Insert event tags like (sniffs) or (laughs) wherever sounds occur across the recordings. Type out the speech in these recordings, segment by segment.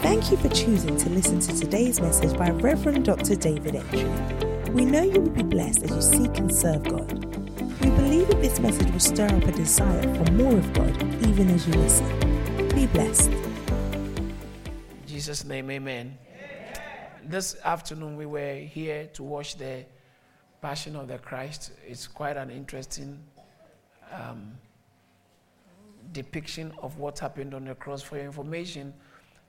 Thank you for choosing to listen to today's message by Reverend Dr. David Entry. We know you will be blessed as you seek and serve God. We believe that this message will stir up a desire for more of God even as you listen. Be blessed. In Jesus' name, amen. amen. This afternoon, we were here to watch the Passion of the Christ. It's quite an interesting um, depiction of what happened on the cross. For your information,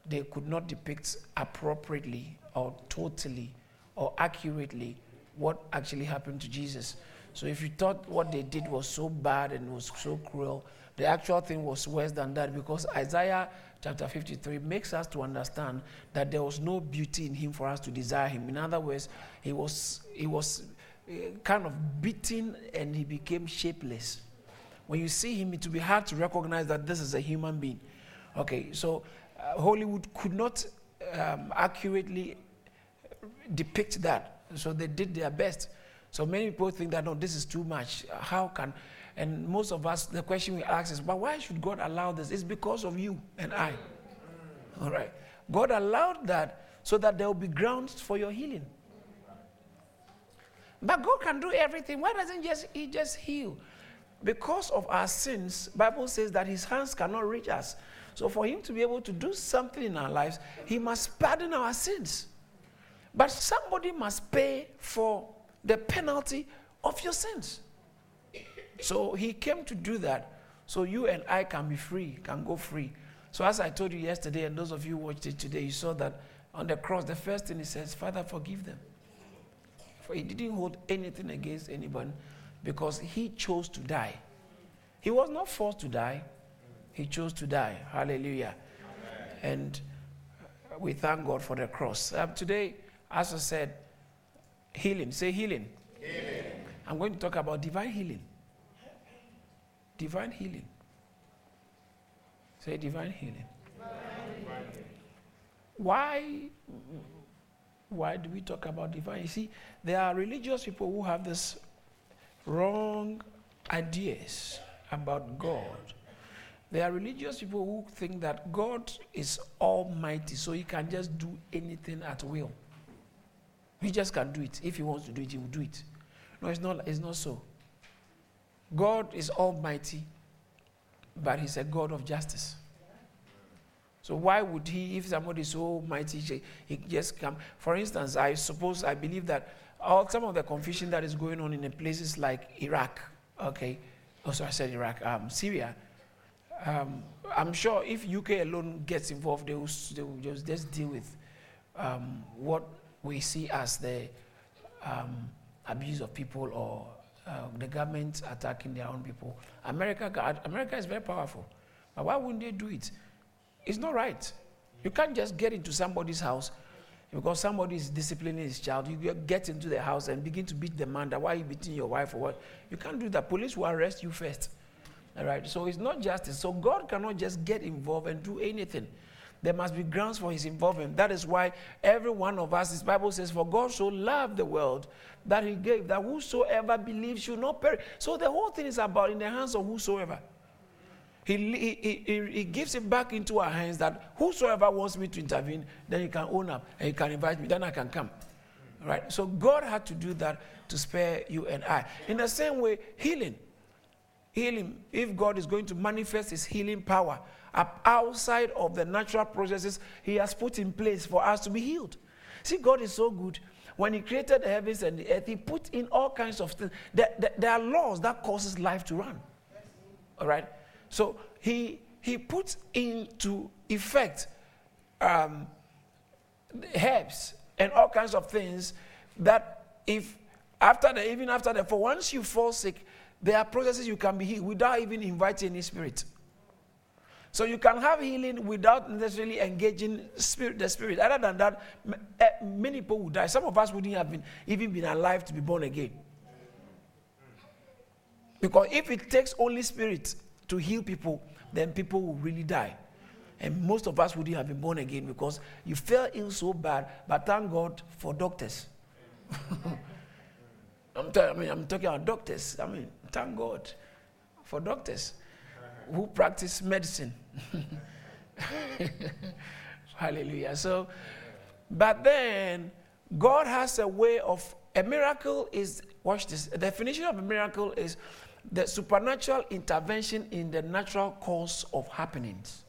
they could not depict appropriately or totally or accurately what actually happened to Jesus. So if you thought what they did was so bad and was so cruel, the actual thing was worse than that because Isaiah chapter 53 makes us to understand that there was no beauty in him for us to desire him. In other words, he was he was eh, kind of beaten and he became shapeless. When you see him, it will be hard to recognize that this is a human being. Okay, so uh, Hollywood could not um, accurately depict that. So they did their best. So many people think that, no, this is too much. How can, and most of us, the question we ask is, but why should God allow this? It's because of you and I. All right. God allowed that so that there will be grounds for your healing. But God can do everything. Why doesn't just, He just heal? Because of our sins, Bible says that His hands cannot reach us. So for him to be able to do something in our lives, he must pardon our sins. But somebody must pay for the penalty of your sins. So he came to do that so you and I can be free, can go free. So as I told you yesterday, and those of you watched it today, you saw that on the cross, the first thing he says, Father, forgive them. For he didn't hold anything against anyone because he chose to die. He was not forced to die. He chose to die. Hallelujah. Amen. And we thank God for the cross. Um, today, as I said, healing. Say healing. healing. I'm going to talk about divine healing. Divine healing. Say divine healing. Divine. Why? Why do we talk about divine? You see, there are religious people who have this wrong ideas about God there are religious people who think that God is almighty, so he can just do anything at will. He just can do it. If he wants to do it, he will do it. No, it's not, it's not so. God is almighty, but he's a God of justice. So why would he, if somebody is so mighty, he just come? For instance, I suppose I believe that all some of the confusion that is going on in places like Iraq, okay, also oh, I said Iraq, um, Syria, um, I'm sure if UK alone gets involved, they will, they will just, just deal with um, what we see as the um, abuse of people or uh, the government attacking their own people. America, America is very powerful. But why wouldn't they do it? It's not right. You can't just get into somebody's house because somebody is disciplining his child. You get into the house and begin to beat the man. That why are you beating your wife or what? You can't do that. Police will arrest you first. All right? So it's not justice. So God cannot just get involved and do anything. There must be grounds for his involvement. That is why every one of us, this Bible says, For God so loved the world that he gave, that whosoever believes should not perish. So the whole thing is about in the hands of whosoever. He, he, he, he gives it back into our hands that whosoever wants me to intervene, then he can own up and he can invite me, then I can come. Right? So God had to do that to spare you and I. In the same way, healing healing, if God is going to manifest his healing power outside of the natural processes he has put in place for us to be healed. See, God is so good. When he created the heavens and the earth, he put in all kinds of things. There, there, there are laws that causes life to run. All right? So he, he puts into effect um, herbs and all kinds of things that if after the even after the for once you fall sick there are processes you can be healed without even inviting any spirit. So you can have healing without necessarily engaging spirit, the spirit. Other than that, eh, many people would die. Some of us wouldn't have been, even been alive to be born again. Because if it takes only spirit to heal people, then people will really die. And most of us wouldn't have been born again because you fell ill so bad, but thank God for doctors. (laughs) I'm, t- I mean, I'm talking about doctors. I mean, Thank God for doctors who practice medicine. (laughs) Hallelujah. So, but then God has a way of a miracle is watch this. The definition of a miracle is the supernatural intervention in the natural course of happenings.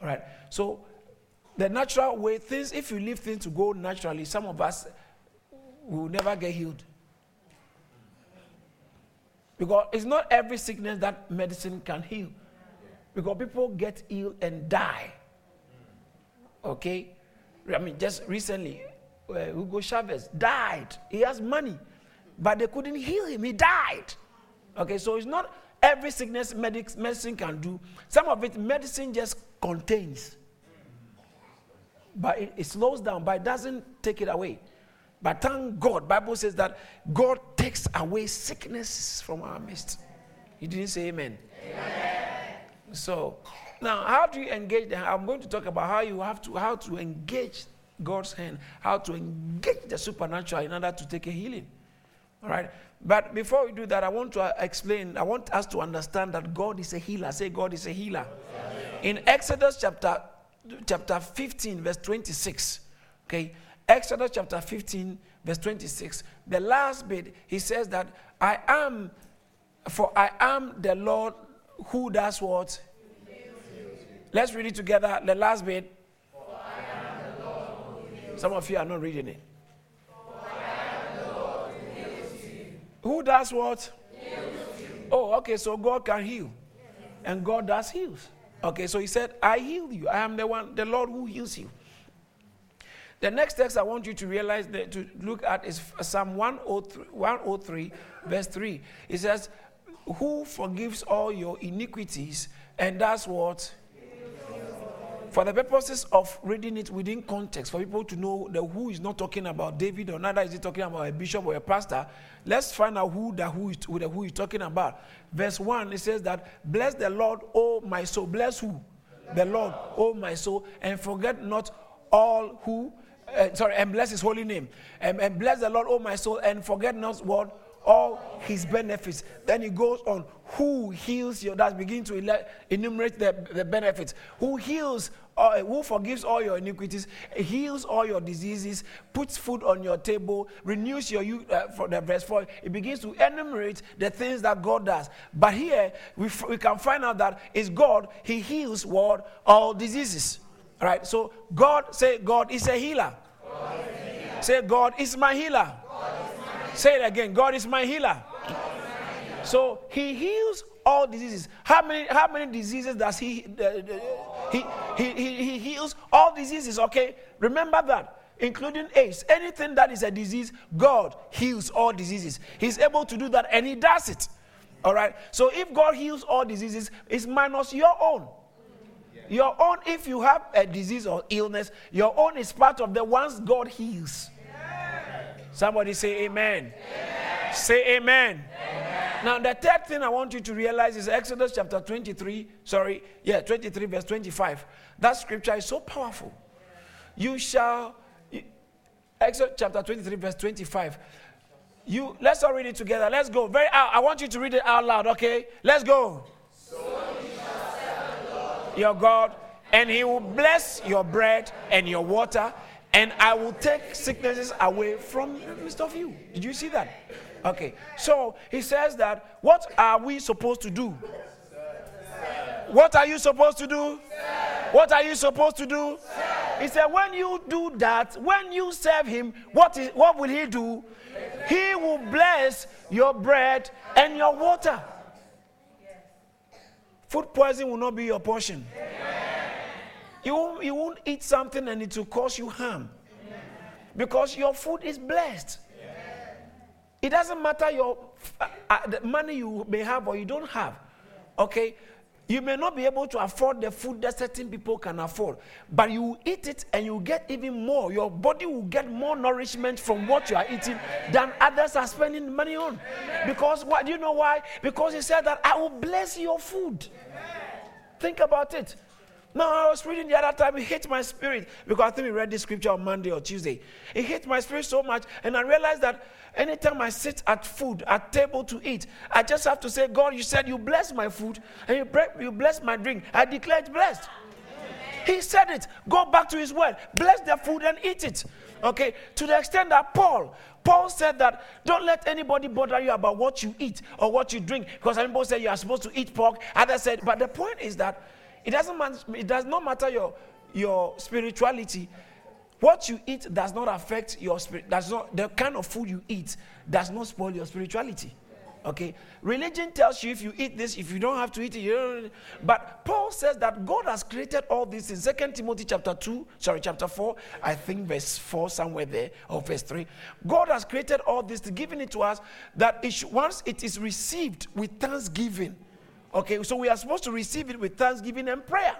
All right. So the natural way things, if you leave things to go naturally, some of us will never get healed. Because it's not every sickness that medicine can heal. Because people get ill and die. Okay? I mean, just recently, uh, Hugo Chavez died. He has money, but they couldn't heal him. He died. Okay, so it's not every sickness medic- medicine can do. Some of it, medicine just contains. But it, it slows down, but it doesn't take it away. But thank God, Bible says that God takes away sickness from our midst. He didn't say amen. amen. So now how do you engage them? I'm going to talk about how you have to how to engage God's hand, how to engage the supernatural in order to take a healing. All right. But before we do that, I want to uh, explain, I want us to understand that God is a healer. Say, God is a healer. In Exodus chapter, chapter 15, verse 26, okay, Exodus chapter 15, verse 26, the last bit, he says that I am, for I am the Lord who does what? Let's read it together. The last bit. Some of you are not reading it. Who does what? Oh, okay, so God can heal. And God does heals. Okay, so he said, I heal you. I am the one, the Lord who heals you. The next text I want you to realize that to look at is Psalm 103, 103 verse 3. It says, Who forgives all your iniquities and that's what? For the purposes of reading it within context, for people to know the who is not talking about David or neither is he talking about a bishop or a pastor, let's find out who the who is, who the who is talking about. Verse 1, it says that, Bless the Lord, O my soul. Bless who? The Lord, O my soul, and forget not all who, uh, sorry, and bless his holy name. And, and bless the Lord, O my soul, and forget not what? All his benefits. Then he goes on, who heals your, that begin to enumerate the, the benefits. Who heals uh, who forgives all your iniquities, heals all your diseases, puts food on your table, renews your youth. Uh, for the verse 4, it begins to enumerate the things that God does. But here, we, f- we can find out that it's God, He heals what? All diseases. Right, so God, say, God is a healer. Say, God is my healer. Say it again, God is my healer. Is my healer. So He heals all diseases. How many, how many diseases does he, uh, he, he, he, he heals? All diseases, okay? Remember that, including AIDS. Anything that is a disease, God heals all diseases. He's able to do that and he does it. All right? So if God heals all diseases, it's minus your own. Your own, if you have a disease or illness, your own is part of the ones God heals. Somebody say amen. amen. Say amen. amen. Now, the third thing I want you to realize is Exodus chapter 23, sorry, yeah, 23, verse 25. That scripture is so powerful. You shall, Exodus chapter 23, verse 25. You, let's all read it together. Let's go. Very. I want you to read it out loud, okay? Let's go. Your God, and he will bless your bread and your water, and I will take sicknesses away from midst of you. Did you see that? Okay. So he says that what are we supposed to do? What are you supposed to do? What are you supposed to do? He said, when you do that, when you serve him, what, is, what will he do? He will bless your bread and your water. Food poisoning will not be your portion. You won't, you won't eat something and it will cause you harm. Because your food is blessed. It doesn't matter your uh, uh, the money you may have or you don't have. Okay? You may not be able to afford the food that certain people can afford, but you eat it and you get even more. Your body will get more nourishment from what you are eating than others are spending money on. Because what do you know why? Because he said that I will bless your food. Think about it. Now, I was reading the other time, it hit my spirit because I think we read this scripture on Monday or Tuesday. It hit my spirit so much, and I realized that anytime I sit at food, at table to eat, I just have to say, God, you said you bless my food and you bless my drink. I declare it blessed. He said it. Go back to his word. Bless the food and eat it. Okay, to the extent that Paul, Paul said that don't let anybody bother you about what you eat or what you drink because some people say you are supposed to eat pork. Others said, but the point is that it doesn't it does not matter your your spirituality. What you eat does not affect your spirit. Does not the kind of food you eat does not spoil your spirituality. Okay, religion tells you if you eat this, if you don't have to eat it, you don't. But Paul says that God has created all this in Second Timothy chapter two, sorry, chapter four, I think verse four somewhere there or verse three. God has created all this giving it to us that it once it is received with thanksgiving. Okay, so we are supposed to receive it with thanksgiving and prayer.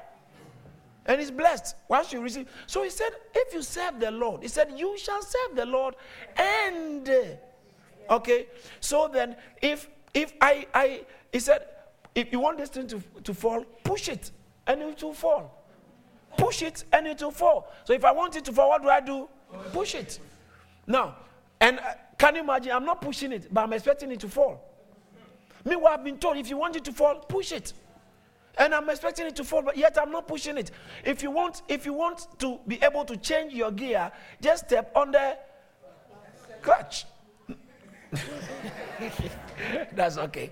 And it's blessed once you receive. So he said, if you serve the Lord, he said, you shall serve the Lord and Okay? So then, if if I I he said, if you want this thing to, to fall, push it and it will fall. Push it and it will fall. So if I want it to fall, what do I do? Push it. Now, and uh, can you imagine? I'm not pushing it, but I'm expecting it to fall. Meanwhile, I've been told if you want it to fall, push it. And I'm expecting it to fall, but yet I'm not pushing it. If you want, if you want to be able to change your gear, just step on the clutch. (laughs) That's okay.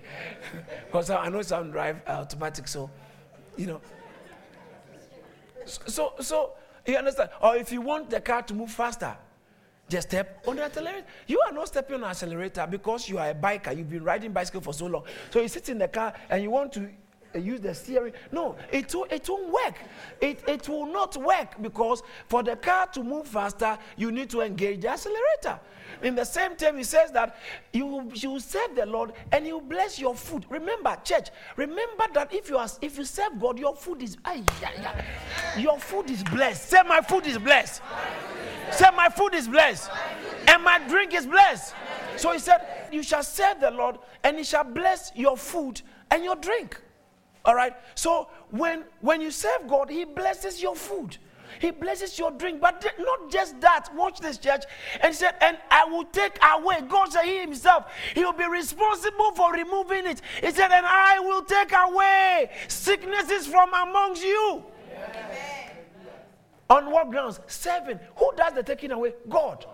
Because I know some drive uh, automatic, so you know. So so you understand? Or if you want the car to move faster, just step on the accelerator. You are not stepping on the accelerator because you are a biker. You've been riding bicycle for so long. So you sit in the car and you want to use the steering. No, it, will, it won't work. It, it will not work because for the car to move faster, you need to engage the accelerator. In the same time, he says that you, you serve the Lord and you bless your food. Remember, church, remember that if you are if you serve God, your food is your food is blessed. Say my food is blessed. Say my food is blessed. And my drink is blessed. So he said, You shall serve the Lord, and he shall bless your food and your drink. All right. So when when you serve God, He blesses your food. He blesses your drink, but not just that. Watch this, church. And he said, And I will take away. God said, He Himself, He will be responsible for removing it. He said, And I will take away sicknesses from amongst you. On what grounds? Seven. Who does the taking away? God.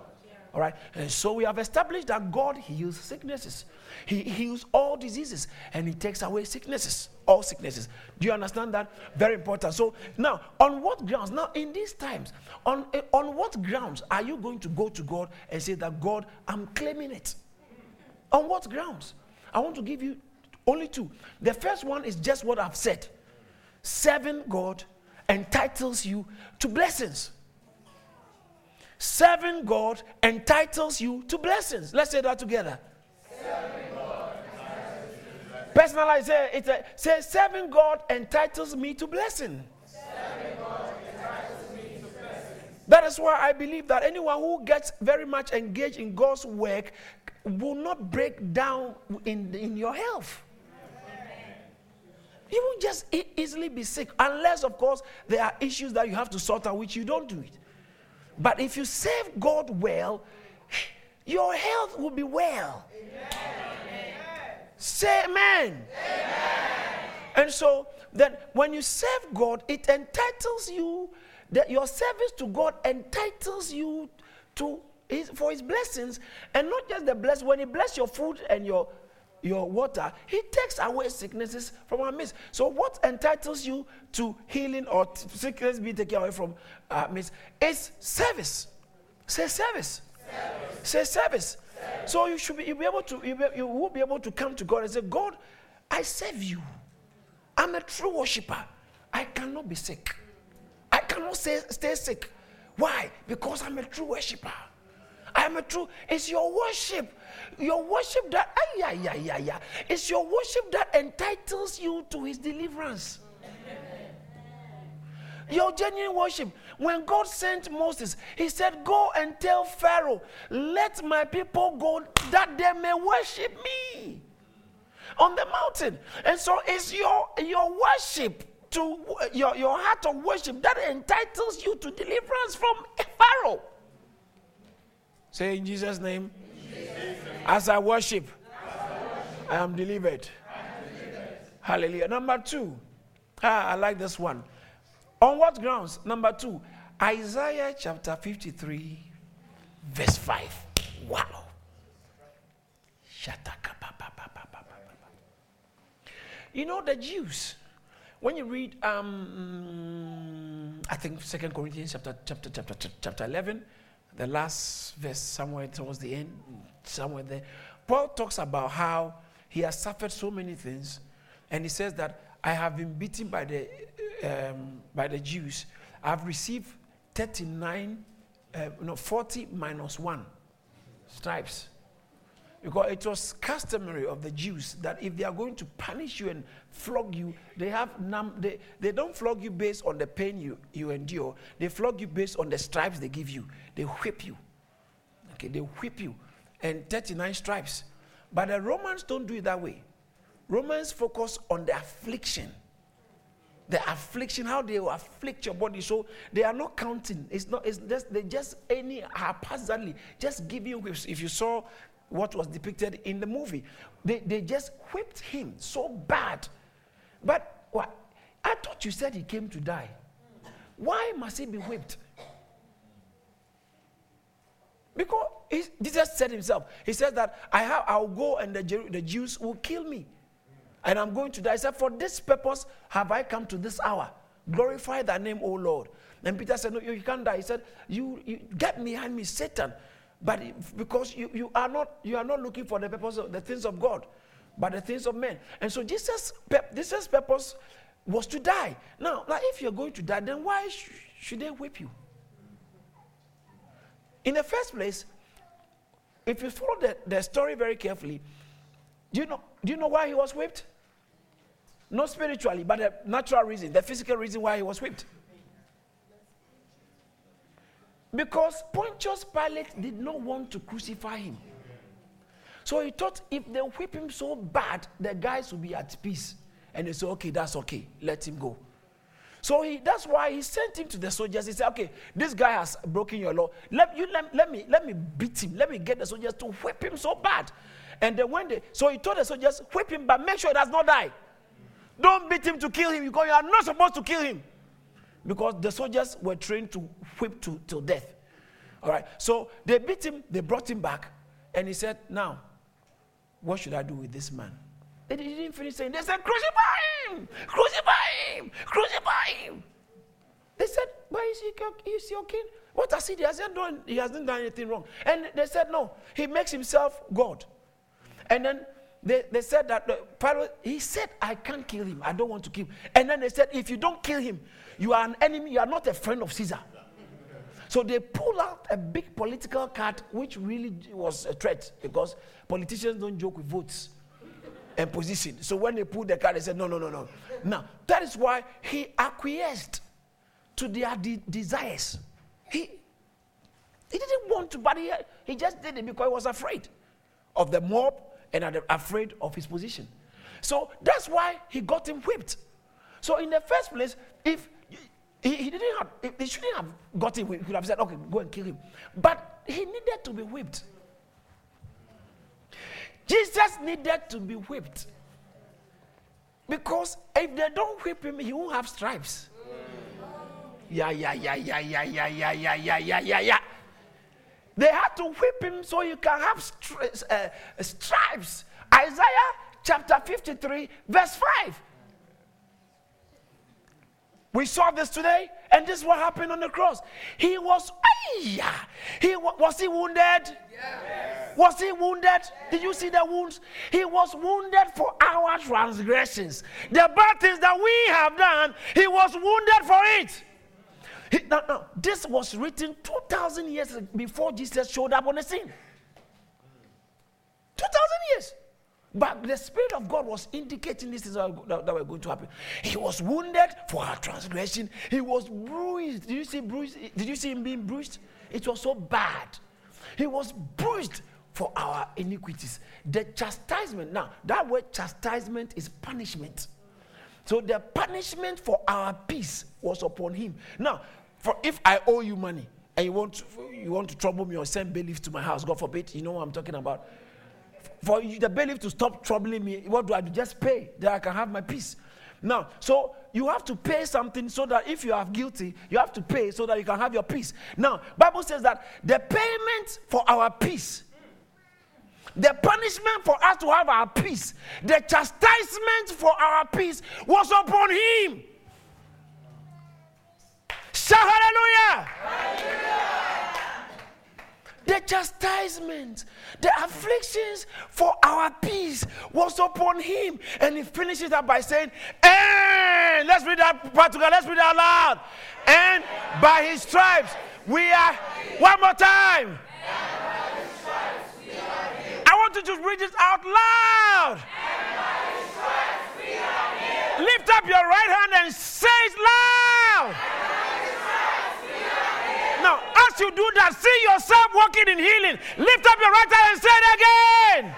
All right. And so we have established that God heals sicknesses. He heals all diseases and he takes away sicknesses, all sicknesses. Do you understand that? Very important. So now, on what grounds? Now, in these times, on, on what grounds are you going to go to God and say that God, I'm claiming it? On what grounds? I want to give you only two. The first one is just what I've said. Serving God entitles you to blessings. Serving God entitles you to blessings. Let's say that together. Personalize it. Uh, say serving God entitles me to blessing. That is why I believe that anyone who gets very much engaged in God's work will not break down in, in your health. You will just e- easily be sick, unless, of course, there are issues that you have to sort out, which you don't do it. But if you serve God well, your health will be well. Amen. Say amen. amen. And so then when you serve God, it entitles you, that your service to God entitles you to his, for his blessings. And not just the bless, when he bless your food and your your water, he takes away sicknesses from our midst. So, what entitles you to healing or t- sickness be taken away from our midst is service. Say service. service. Say service. So you should be, you'll be able to be, you will be able to come to God and say, God, I serve you. I'm a true worshiper. I cannot be sick. I cannot stay, stay sick. Why? Because I'm a true worshiper. I'm a true. It's your worship. Your worship that, yeah, yeah, yeah, yeah. It's your worship that entitles you to his deliverance. Your genuine worship. When God sent Moses, he said, Go and tell Pharaoh, let my people go that they may worship me on the mountain. And so it's your, your worship to your, your heart of worship that entitles you to deliverance from Pharaoh. Say in Jesus' name. As I worship, I am delivered. Hallelujah. Number two, ah, I like this one. On what grounds? Number two, Isaiah chapter 53, verse 5. Wow. You know, the Jews, when you read, um, I think Second Corinthians chapter, chapter, chapter, chapter 11, the last verse somewhere towards the end, somewhere there, Paul talks about how he has suffered so many things, and he says that I have been beaten by the, um, by the Jews. I've received 39, uh, no, 40 minus 1 stripes. Because it was customary of the Jews that if they are going to punish you and flog you, they have num- they, they don't flog you based on the pain you, you endure. They flog you based on the stripes they give you. They whip you. Okay, they whip you. And 39 stripes. But the Romans don't do it that way. Romans focus on the affliction. The affliction, how they afflict your body. So they are not counting. It's not, it's just they just any haphazardly just give you whips. If you saw what was depicted in the movie. They, they just whipped him so bad. But what? I thought you said he came to die. Why must he be whipped? Because he, Jesus said himself, he said that I have, I'll go and the, the Jews will kill me. And I'm going to die. He said, For this purpose have I come to this hour. Glorify thy name, O Lord. And Peter said, No, you can't die. He said, You, you get behind me, Satan. But because you, you are not you are not looking for the purpose of the things of God, but the things of men. And so Jesus, Jesus' purpose was to die. Now, if you're going to die, then why sh- should they whip you? In the first place, if you follow the, the story very carefully, do you know do you know why he was whipped? Not spiritually, but the natural reason, the physical reason why he was whipped. Because Pontius Pilate did not want to crucify him. So he thought if they whip him so bad, the guys will be at peace. And they said, okay, that's okay, let him go. So he, that's why he sent him to the soldiers. He said, okay, this guy has broken your law. Let, you, let, let, me, let me beat him. Let me get the soldiers to whip him so bad. And then when they, so he told the soldiers, whip him, but make sure he does not die. Don't beat him to kill him because you are not supposed to kill him because the soldiers were trained to whip to, death. All right. So they beat him, they brought him back, and he said, Now, what should I do with this man? They didn't finish saying, They said, Crucify him! Crucify him! Crucify him! They said, But is he, is he okay? What has he done, he hasn't done anything wrong. And they said, No, he makes himself God. And then they, they said that he said, I can't kill him. I don't want to kill. And then they said, if you don't kill him, you are an enemy. You are not a friend of Caesar. So they pull out a big political card, which really was a threat because politicians don't joke with votes and position. So when they pulled the card, they said, no, no, no, no. Now, that is why he acquiesced to their de- desires. He, he didn't want to, but he, he just did it because he was afraid of the mob and are afraid of his position. So that's why he got him whipped. So in the first place, if he, he didn't have, he shouldn't have got him, he could have said, okay, go and kill him. But he needed to be whipped. Jesus needed to be whipped. Because if they don't whip him, he won't have stripes. Yeah, yeah, yeah, yeah, yeah, yeah, yeah, yeah, yeah, yeah, yeah. They had to whip him so you can have stri- uh, stripes. Isaiah chapter 53, verse 5. We saw this today, and this is what happened on the cross. He was, yeah. He was he wounded? Yes. Was he wounded? Yes. Did you see the wounds? He was wounded for our transgressions. The bad things that we have done, he was wounded for it. He, no, no, this was written 2,000 years before Jesus showed up on the scene. 2,000 years. But the Spirit of God was indicating this is that, that going to happen. He was wounded for our transgression. He was bruised. Did you see bruised? Did you see him being bruised? It was so bad. He was bruised for our iniquities. The chastisement. Now, that word chastisement is punishment. So the punishment for our peace was upon him. Now, for if I owe you money and you want to, you want to trouble me or send bailiff to my house, God forbid, you know what I'm talking about for the bailiff to stop troubling me, what do I do? Just pay, that I can have my peace. Now, so you have to pay something so that if you are guilty, you have to pay so that you can have your peace. Now, Bible says that the payment for our peace, the punishment for us to have our peace, the chastisement for our peace was upon him. Shout hallelujah. The chastisement, the afflictions for our peace was upon him. And he finishes up by saying, And let's read that part together, let's read that loud. And by his stripes we are, one more time. I want you to read this out loud. Lift up your right hand and say it loud. Now, as you do that, see yourself walking in healing. Lift up your right hand and say it again.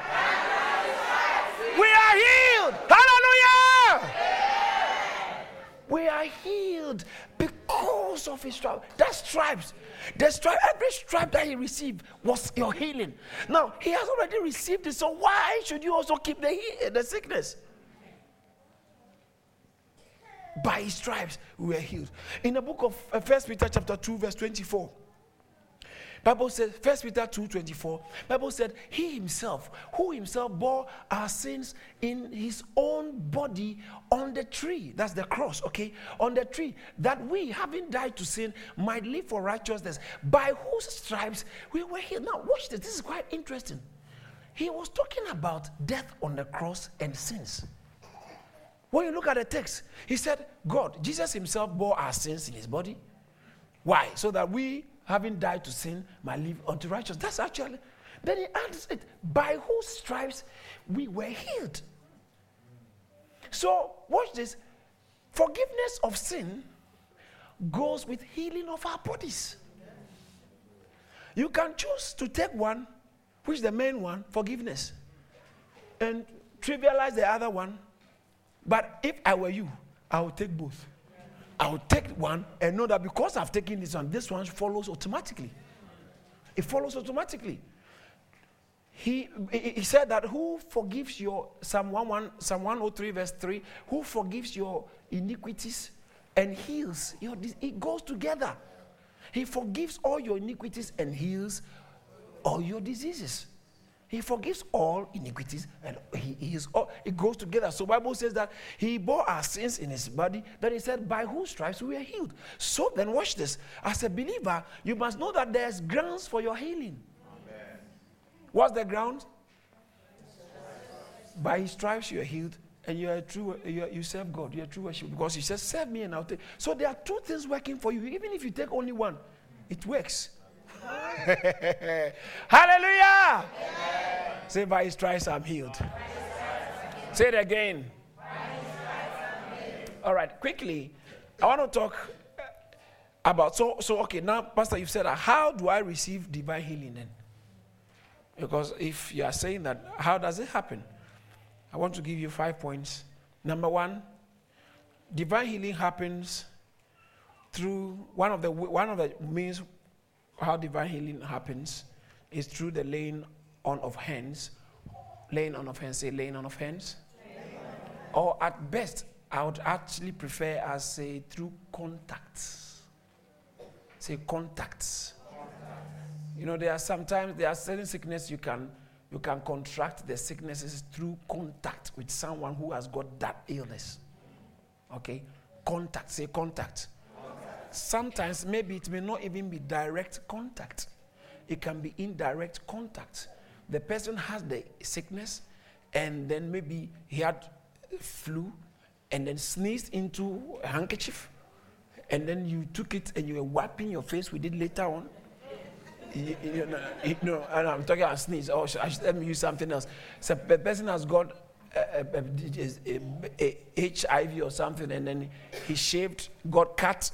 We are healed. Hallelujah. We are healed because of his stripes. That stripes, the stripe, every stripe that he received was your healing. Now he has already received it, so why should you also keep the, the sickness? By his stripes we were healed. In the book of uh, First Peter chapter 2 verse 24, Bible says, First Peter 2 24, Bible said, He himself, who himself bore our sins in his own body on the tree. That's the cross, okay? On the tree, that we, having died to sin, might live for righteousness, by whose stripes we were healed. Now, watch this. This is quite interesting. He was talking about death on the cross and sins. When you look at the text, he said, God, Jesus himself bore our sins in his body. Why? So that we, having died to sin, might live unto righteousness. That's actually. Then he adds it, by whose stripes we were healed. So, watch this. Forgiveness of sin goes with healing of our bodies. You can choose to take one, which is the main one, forgiveness, and trivialize the other one, but if I were you, I would take both. I would take one and know that because I've taken this one, this one follows automatically. It follows automatically. He, he said that who forgives your Psalm 11, Psalm 103 verse 3, who forgives your iniquities and heals your it goes together. He forgives all your iniquities and heals all your diseases. He forgives all iniquities and he, he is all, it goes together. So Bible says that he bore our sins in his body. Then he said, by whose stripes we are healed. So then watch this. As a believer, you must know that there's grounds for your healing. Amen. What's the ground? By his stripes you are healed and you are true you, are, you serve God. You are true worship because he says, serve me and I'll take. So there are two things working for you. Even if you take only one, it works. (laughs) Hallelujah. Say, by his stripes I'm healed. Say it again. All right, quickly, I want to talk about so so okay now pastor you've said how do i receive divine healing then because if you are saying that how does it happen i want to give you five points number one divine healing happens through one of the one of the means how divine healing happens is through the laying on of hands. Laying on of hands, say laying on of hands. Or at best, I would actually prefer as say through contacts. Say contacts. You know, there are sometimes there are certain sickness you can you can contract the sicknesses through contact with someone who has got that illness. Okay? Contact, say contact. Sometimes maybe it may not even be direct contact, it can be indirect contact. The person has the sickness, and then maybe he had flu and then sneezed into a handkerchief, and then you took it and you were wiping your face with it later on. You, you, know, you know, and I'm talking about sneeze. Oh, I should, let me use something else. So the person has got HIV or something, and then he shaved, got cut,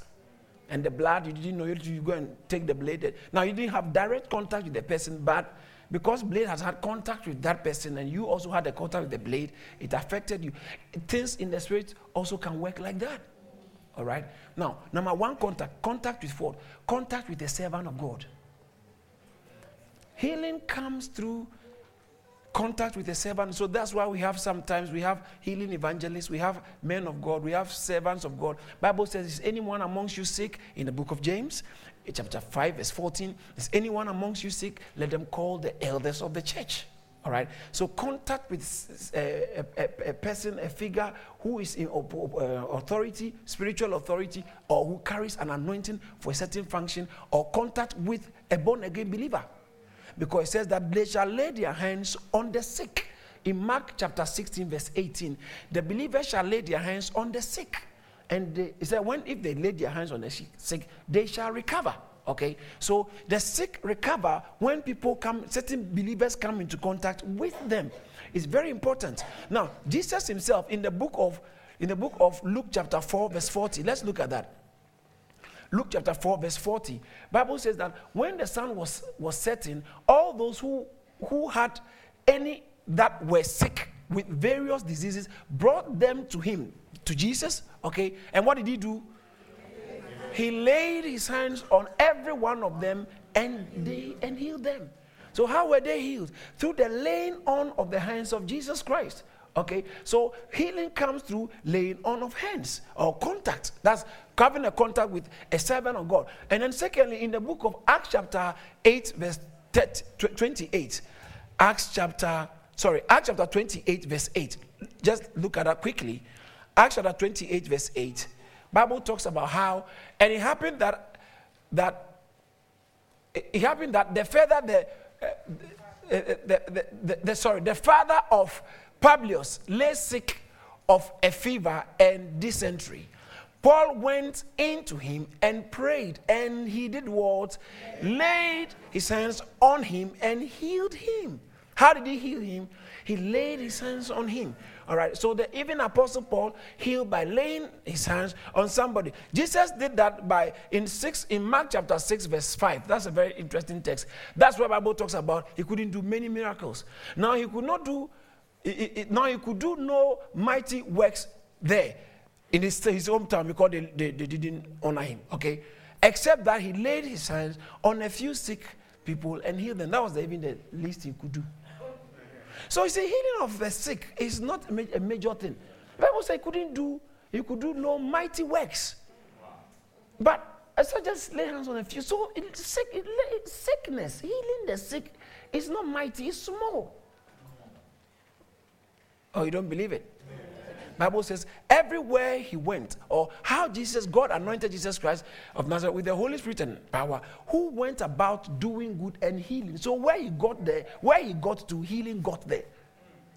and the blood, you didn't know it, you go and take the blade. Now, you didn't have direct contact with the person, but because blade has had contact with that person and you also had a contact with the blade, it affected you. Things in the spirit also can work like that. All right? Now, number one contact, contact with what? Contact with the servant of God. Healing comes through contact with a servant. So that's why we have sometimes we have healing evangelists, we have men of God, we have servants of God. Bible says, is anyone amongst you sick? In the book of James, eh, chapter 5, verse 14, is anyone amongst you sick? Let them call the elders of the church. All right. So contact with a, a, a person, a figure who is in uh, authority, spiritual authority, or who carries an anointing for a certain function, or contact with a born again believer. Because it says that they shall lay their hands on the sick. In Mark chapter 16, verse 18, the believers shall lay their hands on the sick. And they, it said, when if they lay their hands on the sick, they shall recover. Okay, so the sick recover when people come, certain believers come into contact with them. It's very important. Now, Jesus himself in the book of in the book of Luke chapter 4, verse 40. Let's look at that. Luke chapter 4, verse 40. Bible says that when the sun was, was setting, all those who, who had any that were sick with various diseases brought them to him, to Jesus. Okay, and what did he do? He laid his hands on every one of them and they and healed them. So how were they healed? Through the laying on of the hands of Jesus Christ. Okay, so healing comes through laying on of hands or contact. That's having a contact with a servant of God. And then, secondly, in the book of Acts, chapter 8, verse 28, Acts chapter, sorry, Acts chapter 28, verse 8. Just look at that quickly. Acts chapter 28, verse 8. Bible talks about how, and it happened that that it happened that the father, the, uh, the, the, the, the, sorry, the father of Publius lay sick of a fever and dysentery. Paul went into him and prayed, and he did what? Laid his hands on him and healed him. How did he heal him? He laid his hands on him. All right. So the even Apostle Paul healed by laying his hands on somebody. Jesus did that by in six in Mark chapter six verse five. That's a very interesting text. That's where Bible talks about he couldn't do many miracles. Now he could not do. It, it, now he could do no mighty works there in his, his hometown because they, they, they didn't honor him. Okay, except that he laid his hands on a few sick people and healed them. That was even the least he could do. So you see, healing of the sick is not a major thing. Bible says he couldn't do, he could do no mighty works. But I said just lay hands on a few. So sick, sickness, healing the sick is not mighty, it's small. Oh, you don't believe it? Bible says everywhere he went, or how Jesus, God anointed Jesus Christ of Nazareth with the Holy Spirit and power, who went about doing good and healing. So where he got there, where he got to, healing got there.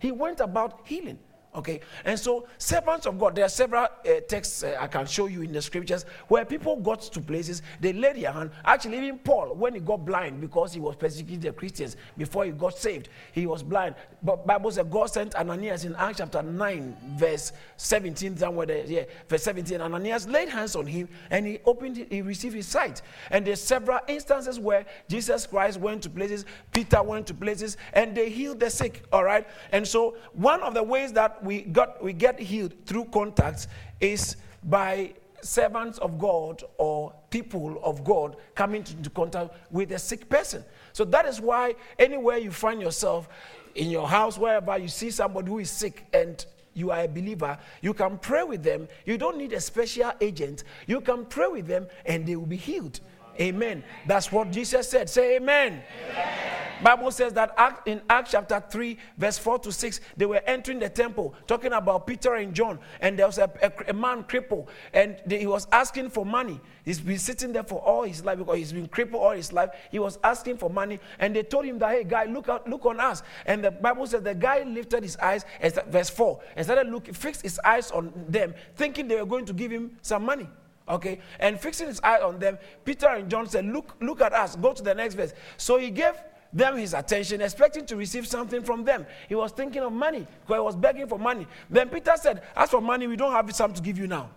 He went about healing. Okay, and so servants of God, there are several uh, texts uh, I can show you in the scriptures where people got to places, they laid their hand. Actually, even Paul, when he got blind because he was persecuting the Christians before he got saved, he was blind. But Bible says God sent Ananias in Acts chapter 9, verse 17, somewhere there, yeah, verse 17. Ananias laid hands on him and he opened, he received his sight. And there's several instances where Jesus Christ went to places, Peter went to places, and they healed the sick. All right, and so one of the ways that we got we get healed through contacts is by servants of God or people of God coming into contact with a sick person. So that is why anywhere you find yourself in your house, wherever you see somebody who is sick and you are a believer, you can pray with them. You don't need a special agent. You can pray with them and they will be healed. Amen. That's what Jesus said. Say amen. amen. Bible says that in Acts chapter 3, verse 4 to 6, they were entering the temple, talking about Peter and John, and there was a, a, a man crippled, and they, he was asking for money. He's been sitting there for all his life because he's been crippled all his life. He was asking for money, and they told him that, hey, guy, look out, look on us. And the Bible says the guy lifted his eyes, verse 4, and started looking, fixed his eyes on them, thinking they were going to give him some money. Okay, and fixing his eye on them, Peter and John said, Look, look at us. Go to the next verse. So he gave them his attention, expecting to receive something from them. He was thinking of money because he was begging for money. Then Peter said, As for money, we don't have some to give you now.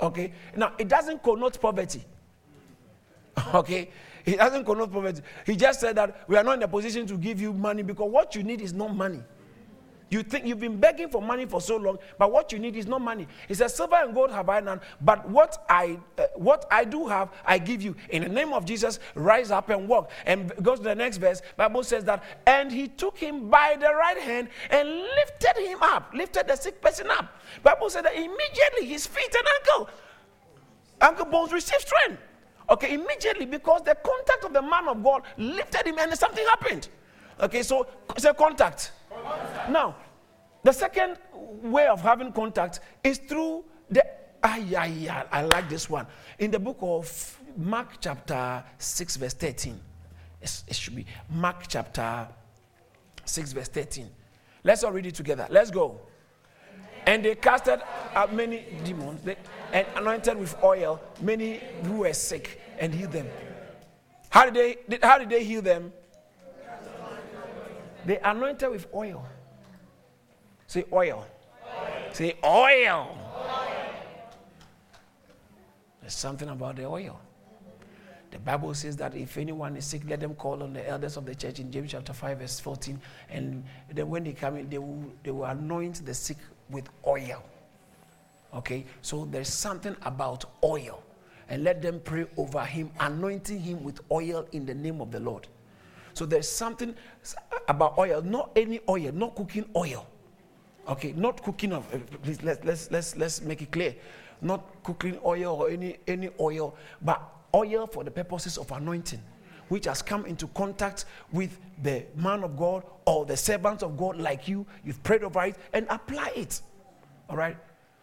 Okay? Now, it doesn't connote poverty. (laughs) Okay? It doesn't connote poverty. He just said that we are not in a position to give you money because what you need is not money. You think you've been begging for money for so long, but what you need is not money. He says, "Silver and gold have I none, but what I uh, what I do have, I give you. In the name of Jesus, rise up and walk." And goes to the next verse. Bible says that, and he took him by the right hand and lifted him up, lifted the sick person up. Bible said that immediately his feet and ankle, ankle bones received strength. Okay, immediately because the contact of the man of God lifted him and something happened. Okay, so it's a contact. Now, the second way of having contact is through the. Ah, yeah, yeah, I like this one. In the book of Mark, chapter 6, verse 13. It's, it should be Mark, chapter 6, verse 13. Let's all read it together. Let's go. And they casted out many demons they, and anointed with oil many who were sick and healed them. How did they, how did they heal them? They anointed with oil. Say oil. oil. Say oil. oil. There's something about the oil. The Bible says that if anyone is sick, let them call on the elders of the church in James chapter 5, verse 14. And then when they come in, they will, they will anoint the sick with oil. Okay? So there's something about oil. And let them pray over him, anointing him with oil in the name of the Lord. So there's something about oil, not any oil, not cooking oil. Okay, not cooking of uh, please let's let's let's let's make it clear. Not cooking oil or any any oil, but oil for the purposes of anointing, which has come into contact with the man of God or the servants of God like you. You've prayed over it and apply it. All right.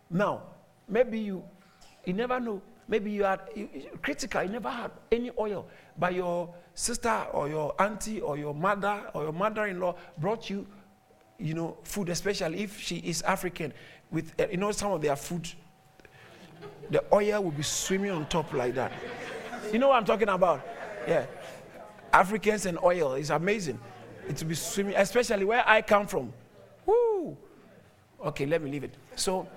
Now, maybe you you never know. Maybe you you, critical. You never had any oil, but your sister or your auntie or your mother or your mother-in-law brought you you know, food, especially if she is African, with, uh, you know, some of their food, the oil will be swimming on top like that. You know what I'm talking about? Yeah. Africans and oil is amazing. It will be swimming, especially where I come from. Woo! Okay, let me leave it. So,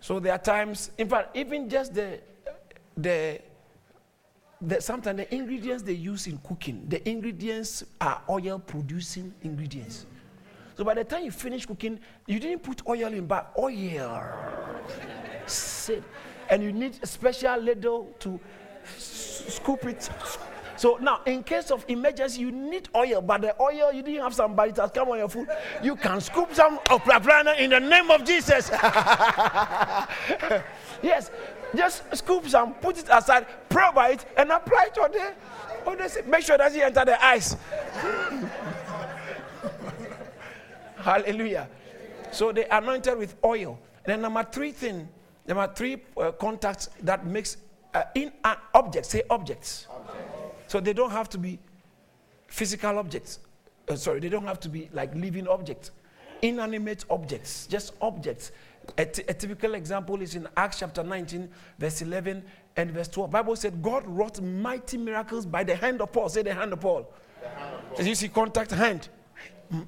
so there are times, in fact, even just the, the, the sometimes the ingredients they use in cooking, the ingredients are oil producing ingredients. So by the time you finish cooking, you didn't put oil in, but oil. Sit. And you need a special ladle to scoop it. So now, in case of emergency, you need oil, but the oil you didn't have somebody to come on your food. You can scoop some of in the name of Jesus. (laughs) yes, just scoop some, put it aside, pray provide it, and apply it on there. Make sure that it enter the eyes. (laughs) Hallelujah. So they anointed with oil. And then number three thing, number three uh, contacts that makes uh, in an object, say objects. So they don't have to be physical objects. Uh, sorry, they don't have to be like living objects. Inanimate objects, just objects. A, t- a typical example is in Acts chapter 19, verse 11 and verse 12. Bible said God wrought mighty miracles by the hand of Paul. Say the hand of Paul. Hand of Paul. So you see contact hand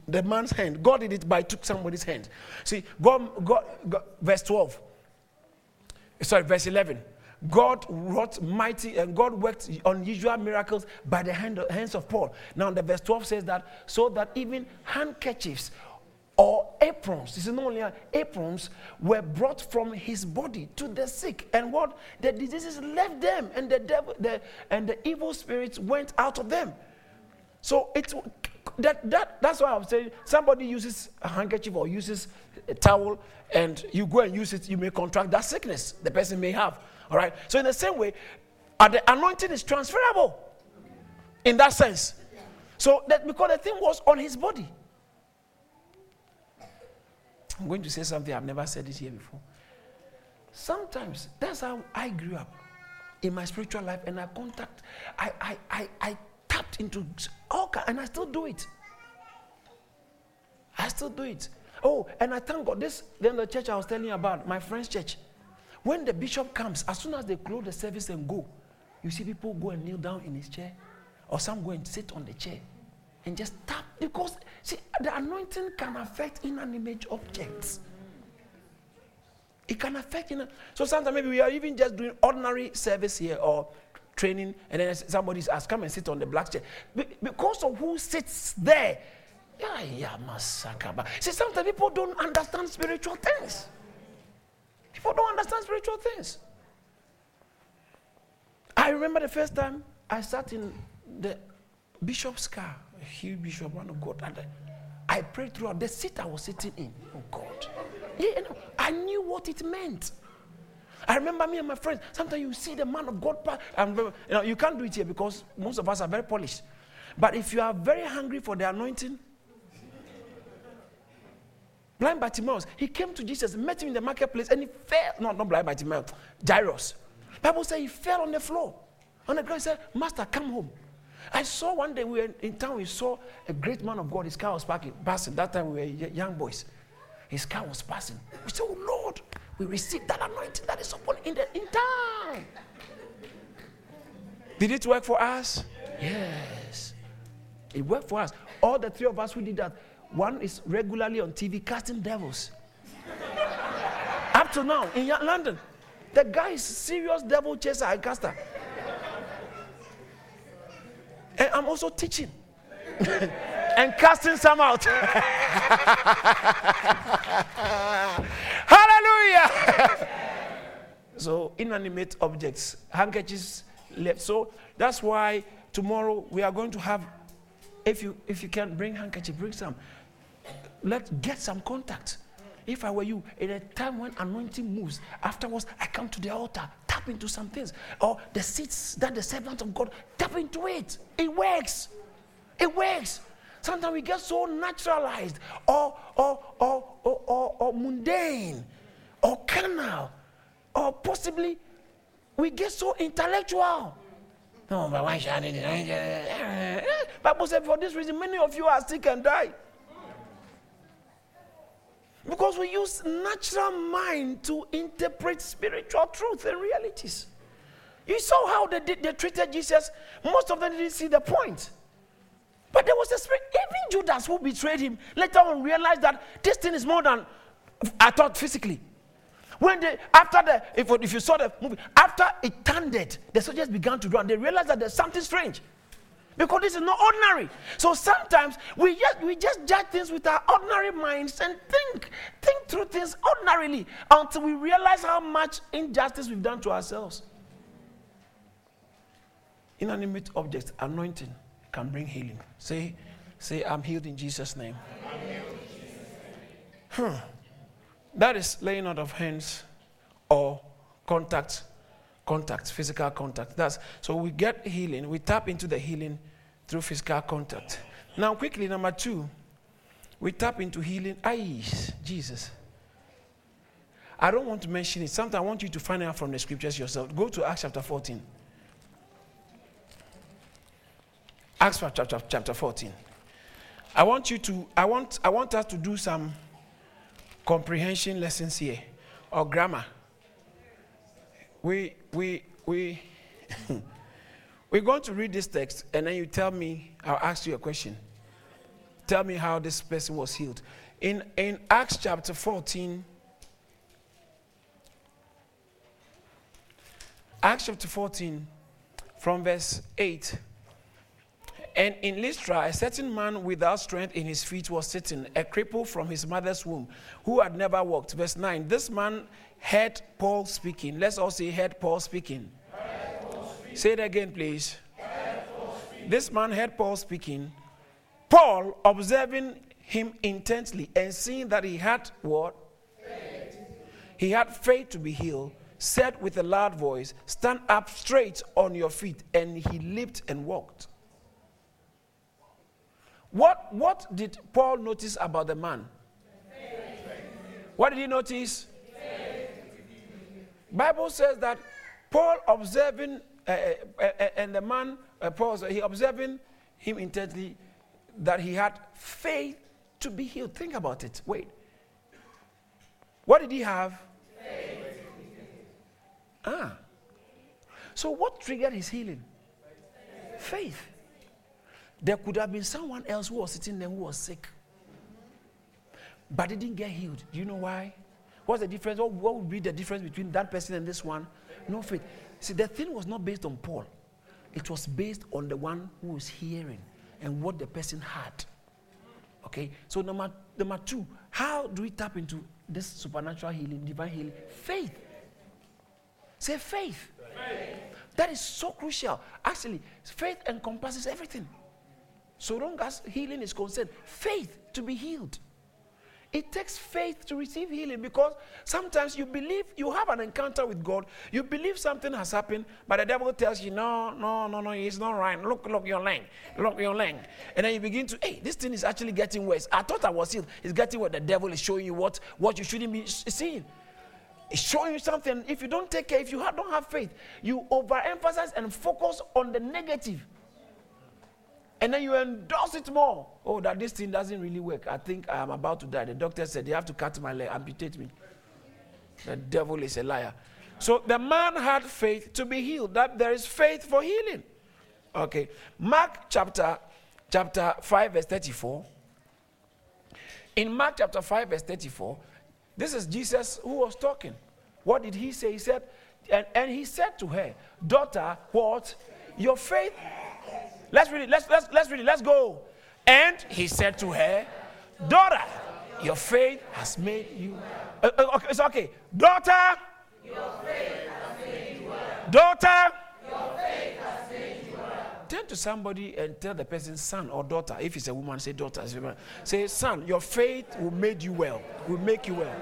the man's hand. God did it by took somebody's hand. See, God, God, God, verse 12. Sorry, verse 11. God wrought mighty and God worked unusual miracles by the hand, hands of Paul. Now, the verse 12 says that so that even handkerchiefs or aprons, this is not only aprons, were brought from his body to the sick. And what? The diseases left them, and the devil the, and the evil spirits went out of them. So it's that, that, that's why I'm saying somebody uses a handkerchief or uses a towel and you go and use it, you may contract that sickness the person may have. All right. So, in the same way, uh, the anointing is transferable in that sense. So, that because the thing was on his body. I'm going to say something I've never said it here before. Sometimes that's how I grew up in my spiritual life, and I contact, I, I, I, I tapped into all and I still do it. I still do it. Oh, and I thank God. This then the church I was telling you about, my friend's church. When the bishop comes, as soon as they close the service and go, you see people go and kneel down in his chair, or some go and sit on the chair and just tap because see the anointing can affect inanimate objects. It can affect, you. So sometimes maybe we are even just doing ordinary service here or training, and then somebody's asked, come and sit on the black chair. Be- because of who sits there, Yeah, yeah, masakaba. See, sometimes people don't understand spiritual things. People don't understand spiritual things. I remember the first time I sat in the bishop's car, a huge bishop, man of God, and I prayed throughout the seat I was sitting in. Oh God. Yeah, you know, I knew what it meant. I remember me and my friends. Sometimes you see the man of God, and you know you can't do it here because most of us are very polished. But if you are very hungry for the anointing, blind Bartimaeus, he came to Jesus, met him in the marketplace, and he fell. No, not blind Bartimaeus, Jairus. Bible says he fell on the floor. On the ground, he said, Master, come home. I saw one day we were in town, we saw a great man of God. His car was parking, passing. That time we were young boys. His car was passing. We said, Oh Lord, we received that anointing that is upon in the in town. Did it work for us? Yes. It worked for us. All the three of us who did that, one is regularly on TV casting devils. Up to now in London, the guy is serious devil chaser and caster. And I'm also teaching (laughs) and casting some out. (laughs) Hallelujah. (laughs) so, inanimate objects, handkerchiefs left. So, that's why tomorrow we are going to have, if you, if you can bring handkerchief, bring some. Let's get some contact. If I were you, in a time when anointing moves, afterwards I come to the altar, tap into some things. Or the seats that the servant of God, tap into it. It works. It works. Sometimes we get so naturalized or, or, or, or, or, or mundane or carnal or possibly we get so intellectual. No, but why should I? Bible said for this reason many of you are sick and die. Because we use natural mind to interpret spiritual truth and realities. You saw how they, did, they treated Jesus. Most of them didn't see the point. But there was a spirit. Even Judas, who betrayed him, later on realized that this thing is more than I thought physically. When they, after the, if, if you saw the movie, after it turned, the soldiers began to run. They realized that there's something strange because this is not ordinary. So sometimes we just we just judge things with our ordinary minds and think think through things ordinarily until we realize how much injustice we've done to ourselves. Inanimate objects, anointing can bring healing. Say, say, I'm healed in Jesus' name. Hmm. That is laying out of hands or contact, contact, physical contact. That's so we get healing. We tap into the healing through physical contact. Now, quickly, number two, we tap into healing. Eyes, Jesus. I don't want to mention it. Sometimes I want you to find out from the scriptures yourself. Go to Acts chapter 14. Acts chapter, chapter 14. I want you to, I want, I want us to do some comprehension lessons here or grammar. We, we, we, (laughs) we're going to read this text and then you tell me, I'll ask you a question. Tell me how this person was healed. In, in Acts chapter 14, Acts chapter 14, from verse 8. And in Lystra, a certain man without strength in his feet was sitting, a cripple from his mother's womb, who had never walked. Verse 9 This man heard Paul speaking. Let's all say, heard Paul speaking. Say it again, please. This man heard Paul speaking. Paul, observing him intently and seeing that he had what? Faith. He had faith to be healed, said with a loud voice, Stand up straight on your feet. And he leaped and walked. What, what did Paul notice about the man? What did he notice? Bible says that Paul observing uh, uh, uh, and the man uh, Paul he observing him intently that he had faith to be healed. Think about it. Wait. What did he have? Faith. Ah. So what triggered his healing? Faith. There could have been someone else who was sitting there who was sick, but they didn't get healed. Do you know why? What's the difference? What, what would be the difference between that person and this one? No faith. See, the thing was not based on Paul, it was based on the one who was hearing and what the person had. Okay, so number, number two, how do we tap into this supernatural healing, divine healing? Faith. Say faith. faith. That is so crucial. Actually, faith encompasses everything. So long as healing is concerned, faith to be healed. It takes faith to receive healing because sometimes you believe you have an encounter with God, you believe something has happened, but the devil tells you, no, no, no, no, it's not right. Look, look your leg, look your leg. And then you begin to, hey, this thing is actually getting worse. I thought I was healed. It's getting what The devil is showing you what, what you shouldn't be seeing. It's showing you something. If you don't take care, if you don't have faith, you overemphasize and focus on the negative. And then you endorse it more. Oh, that this thing doesn't really work. I think I am about to die. The doctor said they have to cut my leg, amputate me. The devil is a liar. So the man had faith to be healed. That there is faith for healing. Okay. Mark chapter chapter 5 verse 34. In Mark chapter 5 verse 34, this is Jesus who was talking. What did he say? He said, and, and he said to her, Daughter, what? Your faith Let's read it. Let's, let's, let's read it. Let's go. And he said to her, Daughter, your faith has made you. Uh, uh, okay, it's okay. Daughter, your faith has made you well. Daughter, your faith has made you well. Turn to somebody and tell the person, son or daughter. If it's a woman, say daughter. Say, son, your faith will make you well. Will make you well.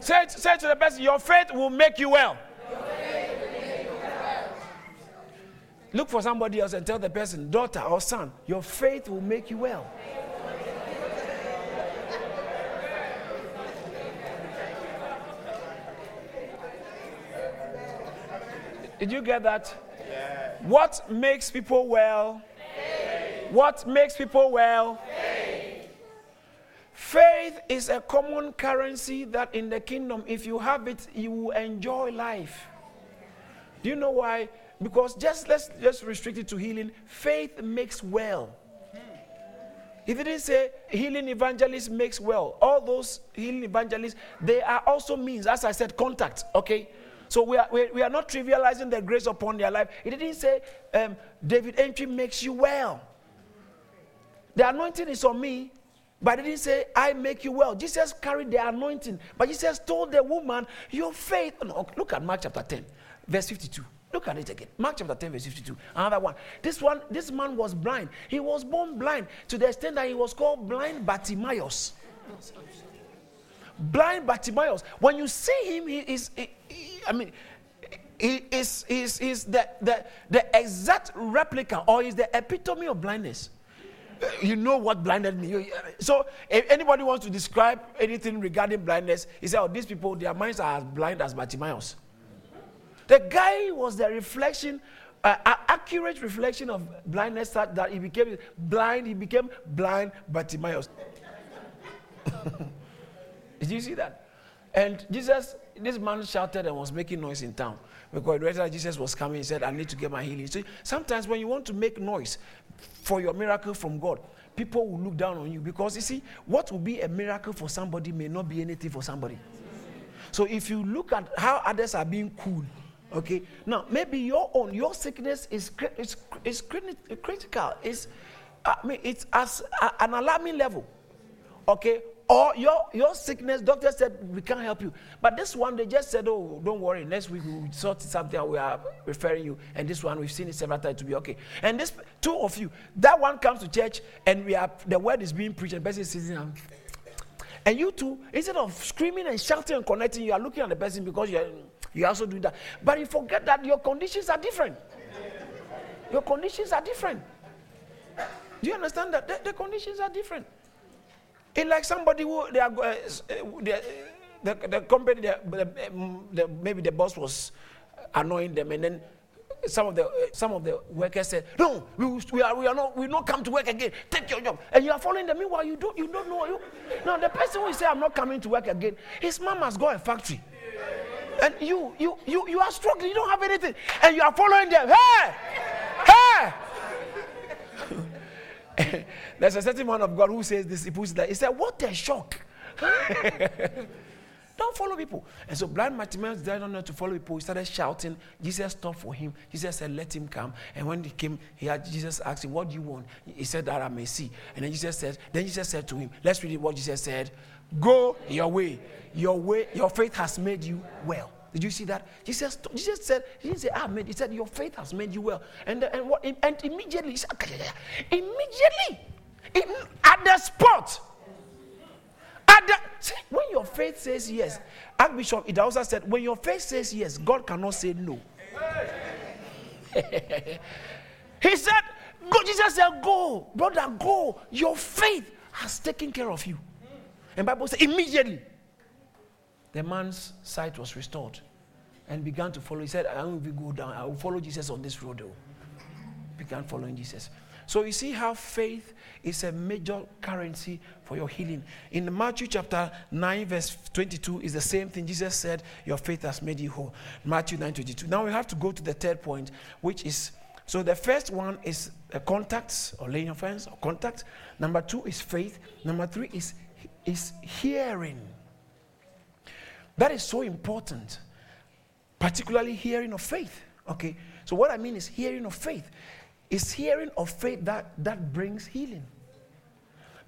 say, say to the person, your faith will make you well. Look for somebody else and tell the person, daughter or son, your faith will make you well. Did you get that? Yeah. What makes people well? Faith. What makes people well? Faith. Faith is a common currency that in the kingdom, if you have it, you will enjoy life. Do you know why? Because just let's just restrict it to healing. Faith makes well. He didn't say healing evangelist makes well. All those healing evangelists, they are also means, as I said, contact. Okay? So we are, we, are not trivializing the grace upon their life. He didn't say um, David Entry makes you well. The anointing is on me, but he didn't say I make you well. Jesus carried the anointing, but Jesus told the woman, Your faith. No, look at Mark chapter 10, verse 52. Look at it again. Mark chapter 10, verse 52. Another one. This one, this man was blind. He was born blind to the extent that he was called blind Bartimaeus. Blind Bartimaeus. When you see him, he is, he, he, I mean, he is, he is, he is the, the, the exact replica or is the epitome of blindness. You know what blinded me. So, if anybody wants to describe anything regarding blindness, he said, Oh, these people, their minds are as blind as Bartimaeus. The guy was the reflection, uh, accurate reflection of blindness that, that he became blind. He became blind Bartimaeus. (laughs) Did you see that? And Jesus, this man shouted and was making noise in town because later Jesus was coming. He said, "I need to get my healing." See, sometimes when you want to make noise for your miracle from God, people will look down on you because you see, what will be a miracle for somebody may not be anything for somebody. So if you look at how others are being cool, Okay. Now, maybe your own, your sickness is, is, is critical. It's, I mean, it's as an alarming level. Okay. Or your, your sickness, doctor said, we can't help you. But this one, they just said, oh, don't worry. Next week, we'll sort something We are referring you. And this one, we've seen it several times to be okay. And this, two of you, that one comes to church and we are, the word is being preached and person is sitting down. And you two, instead of screaming and shouting and connecting, you are looking at the person because you're you also do that. But you forget that your conditions are different. Your conditions are different. Do you understand that? The, the conditions are different. It's like somebody who they are, uh, uh the, the company, the, um, the, maybe the boss was annoying them, and then some of the uh, some of the workers said, "No, we, we are we are not we not come to work again. Take your job." And you are following them. Meanwhile, you don't you don't know you. Now the person who say, "I'm not coming to work again," his mom has got a factory. And you, you, you, you are struggling. You don't have anything. And you are following them. Hey! Hey! (laughs) There's a certain man of God who says this. He puts that. He said, What a shock. (laughs) Don't follow people. And so blind Bartimaeus decided not know to follow people. He started shouting. Jesus stopped for him. Jesus said, Let him come. And when he came, he had Jesus asked him, What do you want? He said, That I may see. And then Jesus said, Then Jesus said to him, Let's read what Jesus said. Go your way. Your way, your faith has made you well. Did you see that? Jesus, Jesus said, he didn't say, ah. He said, your faith has made you well. And, and, what, and immediately, said, immediately, in, at the spot, at the, see, when your faith says yes, Archbishop Idahosa said, when your faith says yes, God cannot say no. (laughs) he said, go, Jesus said, go, brother, go. Your faith has taken care of you. And Bible says, immediately, the man's sight was restored and began to follow. He said, I will go down. I will follow Jesus on this road. Though. Began following Jesus. So you see how faith is a major currency for your healing. In Matthew chapter 9, verse 22, is the same thing. Jesus said, Your faith has made you whole. Matthew 9 22. Now we have to go to the third point, which is so the first one is a contacts or laying of hands or contact. Number two is faith. Number three is, is hearing. That is so important, particularly hearing of faith. Okay, so what I mean is hearing of faith. Is hearing of faith that, that brings healing.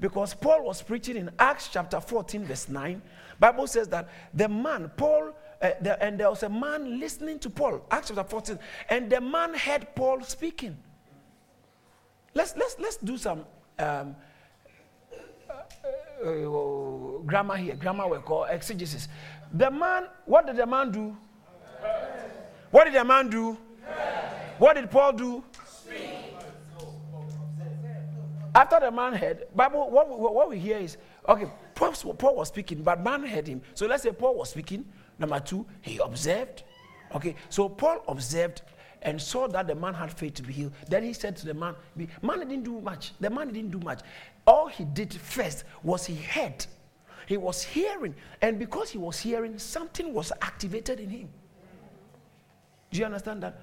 Because Paul was preaching in Acts chapter 14, verse 9. Bible says that the man, Paul, uh, the, and there was a man listening to Paul, Acts chapter 14, and the man heard Paul speaking. Let's, let's, let's do some um, uh, grammar here, grammar we call exegesis. The man, what did the man do? What did the man do? What did Paul do? After the man heard, Bible, what, what we hear is, okay, Paul, Paul was speaking, but man heard him. So let's say Paul was speaking. Number two, he observed. Okay, so Paul observed and saw that the man had faith to be healed. Then he said to the man, Man didn't do much. The man didn't do much. All he did first was he heard he was hearing. And because he was hearing, something was activated in him. Do you understand that?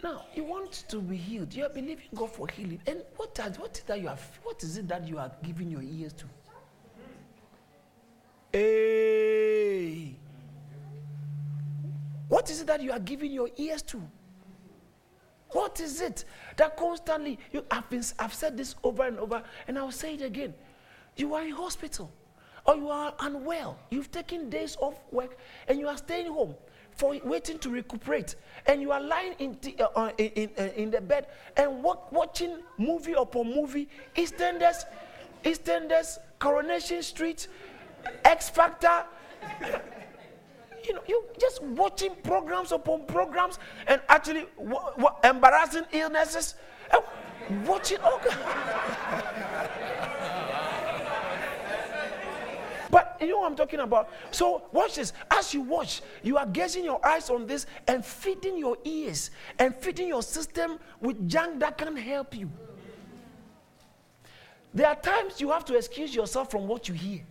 Now, you want to be healed. You are believing God for healing. And what, are, what, is that you are, what is it that you are giving your ears to? Hey. What is it that you are giving your ears to? What is it that constantly you I've, been, I've said this over and over, and I'll say it again. You are in hospital or you are unwell, you've taken days off work and you are staying home for waiting to recuperate, and you are lying in the, uh, uh in, uh, in, the bed and walk, watching movie upon movie, EastEnders, EastEnders, Coronation Street, X Factor. You know, you just watching programs upon programs and actually w- w- embarrassing illnesses, watching. Oh, But you know what I'm talking about? So watch this. As you watch, you are gazing your eyes on this and feeding your ears and feeding your system with junk that can't help you. There are times you have to excuse yourself from what you hear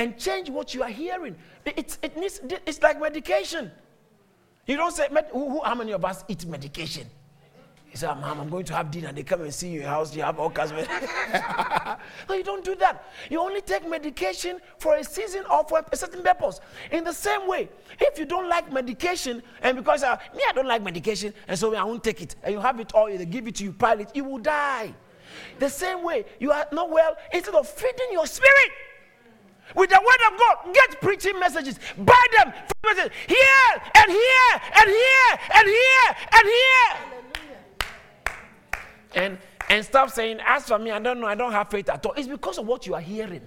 and change what you are hearing. It's, it needs, it's like medication. You don't say, who, who, how many of us eat medication? He said, Mom, I'm going to have dinner. They come and see you in your house. You have all kinds of. (laughs) no, you don't do that. You only take medication for a season or for a certain purpose. In the same way, if you don't like medication, and because uh, me, I don't like medication, and so I won't take it, and you have it all, they give it to you, pile it, you will die. The same way, you are not well, instead of feeding your spirit with the word of God, get preaching messages, buy them, here and here and here and here and here and and stop saying, as for me, I don't know, I don't have faith at all. It's because of what you are hearing.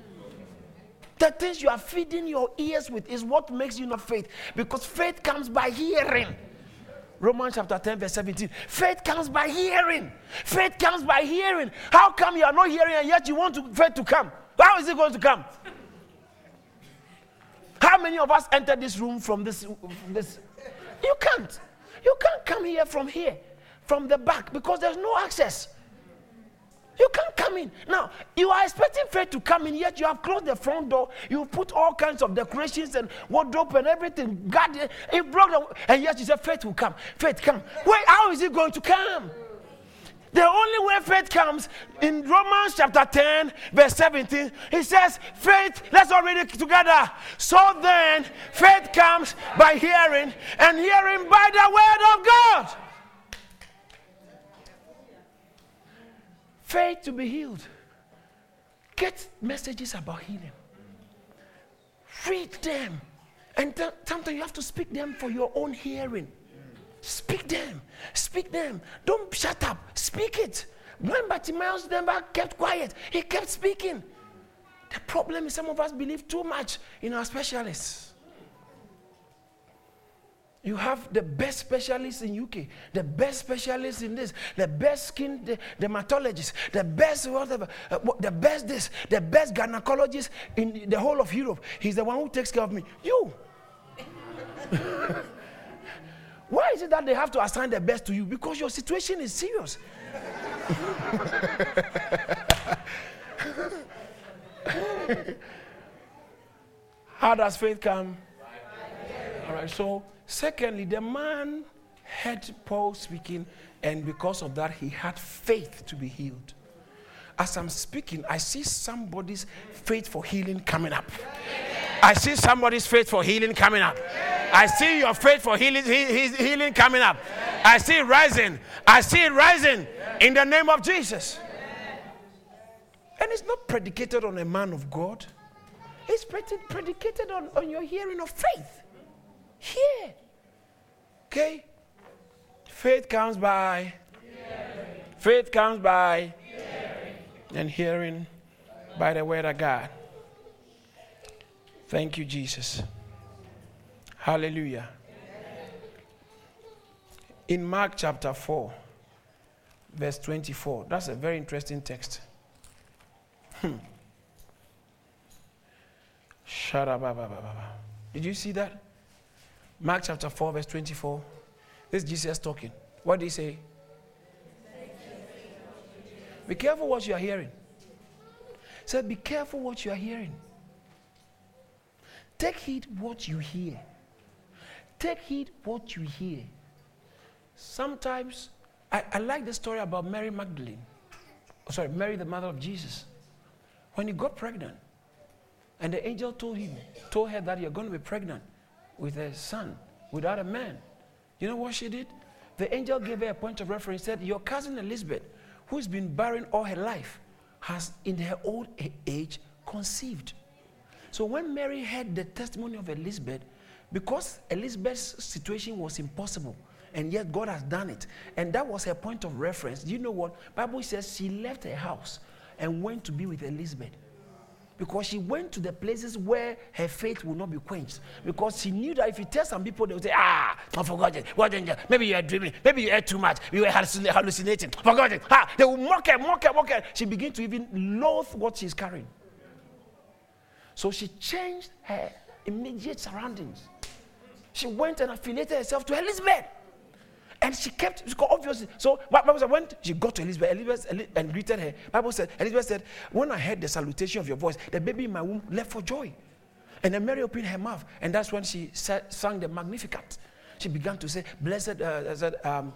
The things you are feeding your ears with is what makes you not faith. Because faith comes by hearing. Romans chapter 10, verse 17. Faith comes by hearing. Faith comes by hearing. How come you are not hearing and yet you want to, faith to come? How is it going to come? How many of us entered this room from this, this? You can't. You can't come here from here from the back because there's no access. You can't come in. Now, you are expecting faith to come in, yet you have closed the front door. You put all kinds of decorations and wardrobe and everything. God, it broke the, and yet you said faith will come. Faith come. Wait, how is it going to come? The only way faith comes in Romans chapter 10, verse 17, he says, Faith, let's all read it together. So then, faith comes by hearing, and hearing by the word of God. Faith to be healed. Get messages about healing. Read them. And th- sometimes you have to speak them for your own hearing. Speak them. Speak them. Don't shut up. Speak it. When Bartimaeus Denver kept quiet, he kept speaking. The problem is some of us believe too much in our specialists. You have the best specialists in UK, the best specialists in this, the best skin the, dermatologists, the best whatever, uh, the best this, the best gynecologist in the whole of Europe. He's the one who takes care of me. You. (laughs) Why is it that they have to assign the best to you? Because your situation is serious. (laughs) How does faith come? All right, so secondly, the man heard Paul speaking, and because of that, he had faith to be healed. As I'm speaking, I see somebody's faith for healing coming up. I see somebody's faith for healing coming up. I see your faith for healing, healing coming up. I see it rising. I see it rising in the name of Jesus. And it's not predicated on a man of God, it's predicated on, on your hearing of faith. Here. Okay? Faith comes by. Faith comes by. Hearing. And hearing by the word of God. Thank you, Jesus. Hallelujah. In Mark chapter 4, verse 24, that's a very interesting text. Hmm. Did you see that? Mark chapter 4, verse 24. This is Jesus talking. What did he say? Be careful what you are hearing. Said, be careful what you are hearing. Take heed what you hear. Take heed what you hear. Sometimes, I, I like the story about Mary Magdalene. Oh, sorry, Mary, the mother of Jesus. When he got pregnant, and the angel told him, told her that you're going to be pregnant with a son without a man. You know what she did? The angel gave her a point of reference, said, Your cousin Elizabeth, who's been barren all her life, has in her old age conceived. So when Mary heard the testimony of Elizabeth, because Elizabeth's situation was impossible, and yet God has done it, and that was her point of reference. Do you know what? Bible says she left her house and went to be with Elizabeth. Because she went to the places where her faith will not be quenched. Because she knew that if you tell some people, they will say, Ah, I forgot it. What Maybe you are dreaming. Maybe you ate too much. You were hallucinating. Forgot it. Ah, they will mock her, mock her, mock her. She began to even loathe what she's carrying. So she changed her immediate surroundings. She went and affiliated herself to Elizabeth. And she kept, obviously. So Bible said, when she got to Elizabeth, Elizabeth and greeted her, Bible said, Elizabeth said, when I heard the salutation of your voice, the baby in my womb left for joy. And then Mary opened her mouth, and that's when she sang the Magnificat. She began to say, Blessed, uh, um,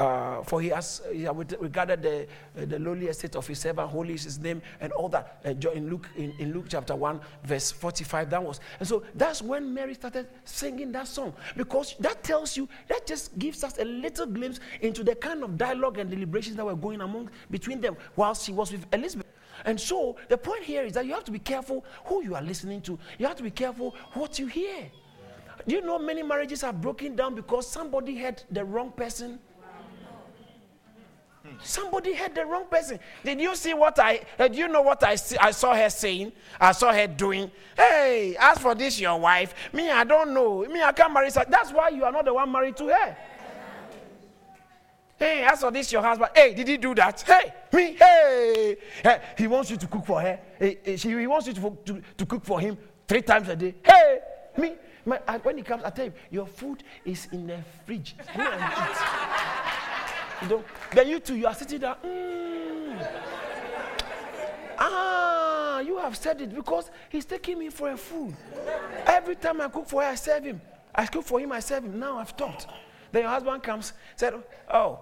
uh, for he has he regarded the, uh, the lowly estate of his servant, holy is his name, and all that. Uh, in, Luke, in, in, Luke chapter 1, verse 45, that was. And so that's when Mary started singing that song because that tells you, that just gives us a little glimpse into the kind of dialogue and deliberations that were going among between them while she was with Elizabeth. And so the point here is that you have to be careful who you are listening to, you have to be careful what you hear. Do you know many marriages are broken down because somebody had the wrong person Somebody had the wrong person. Did you see what I, uh, did you know what I, see, I saw her saying? I saw her doing. Hey, as for this, your wife, me, I don't know. Me, I can't marry. That's why you are not the one married to her. Hey, as for this, your husband. Hey, did he do that? Hey, me, hey. hey he wants you to cook for her. Hey, she, he wants you to, to, to cook for him three times a day. Hey, me. My, when he comes, I tell him, your food is in the fridge. Go and eat. Know, then you two, you are sitting there. Mm. Ah, you have said it because he's taking me for a fool. Every time I cook for him, I serve him. I cook for him, I serve him. Now I've stopped. Then your husband comes, said, Oh,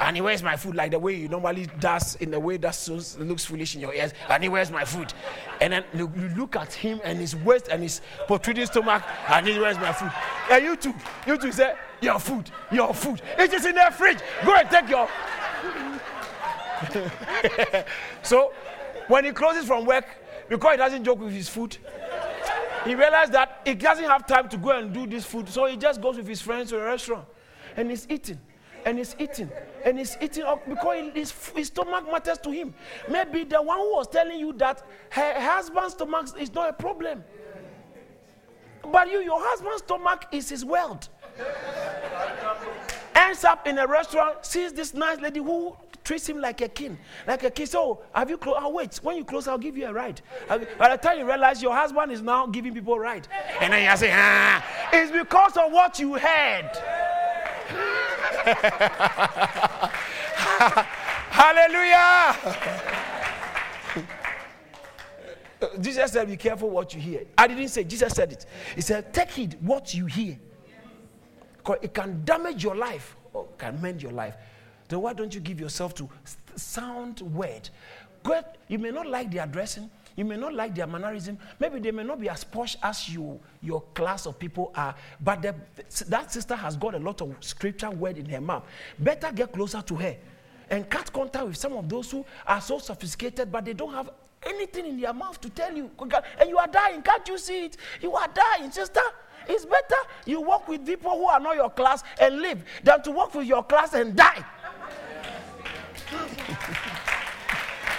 And he wears my food like the way he normally does, in the way that so, looks foolish in your ears. And he wears my food. And then you look at him and his waist and his protruding stomach, and he wears my food. And you too, you too say, Your food, your food. It is in the fridge. Go and take your. (laughs) so when he closes from work, because he doesn't joke with his food, he realized that he doesn't have time to go and do this food. So he just goes with his friends to a restaurant and he's eating and he's eating and he's eating because his, his stomach matters to him. Maybe the one who was telling you that her husband's stomach is not a problem. But you, your husband's stomach is his world. Ends up in a restaurant, sees this nice lady who treats him like a king, like a king. So, have you closed? Oh, wait, when you close, I'll give you a ride. By the time you realize your husband is now giving people a ride, and then you say, ah, it's because of what you heard. (laughs) Hallelujah. Uh, Jesus said, Be careful what you hear. I didn't say, Jesus said it. He said, Take heed what you hear. Because it can damage your life or can mend your life. Then why don't you give yourself to sound word? God, you may not like the dressing, you may not like their mannerism. Maybe they may not be as posh as you, your class of people are, but the, that sister has got a lot of scripture word in her mouth. Better get closer to her and cut contact with some of those who are so sophisticated, but they don't have anything in their mouth to tell you. And you are dying. Can't you see it? You are dying, sister. It's better you work with people who are not your class and live than to work with your class and die. (laughs)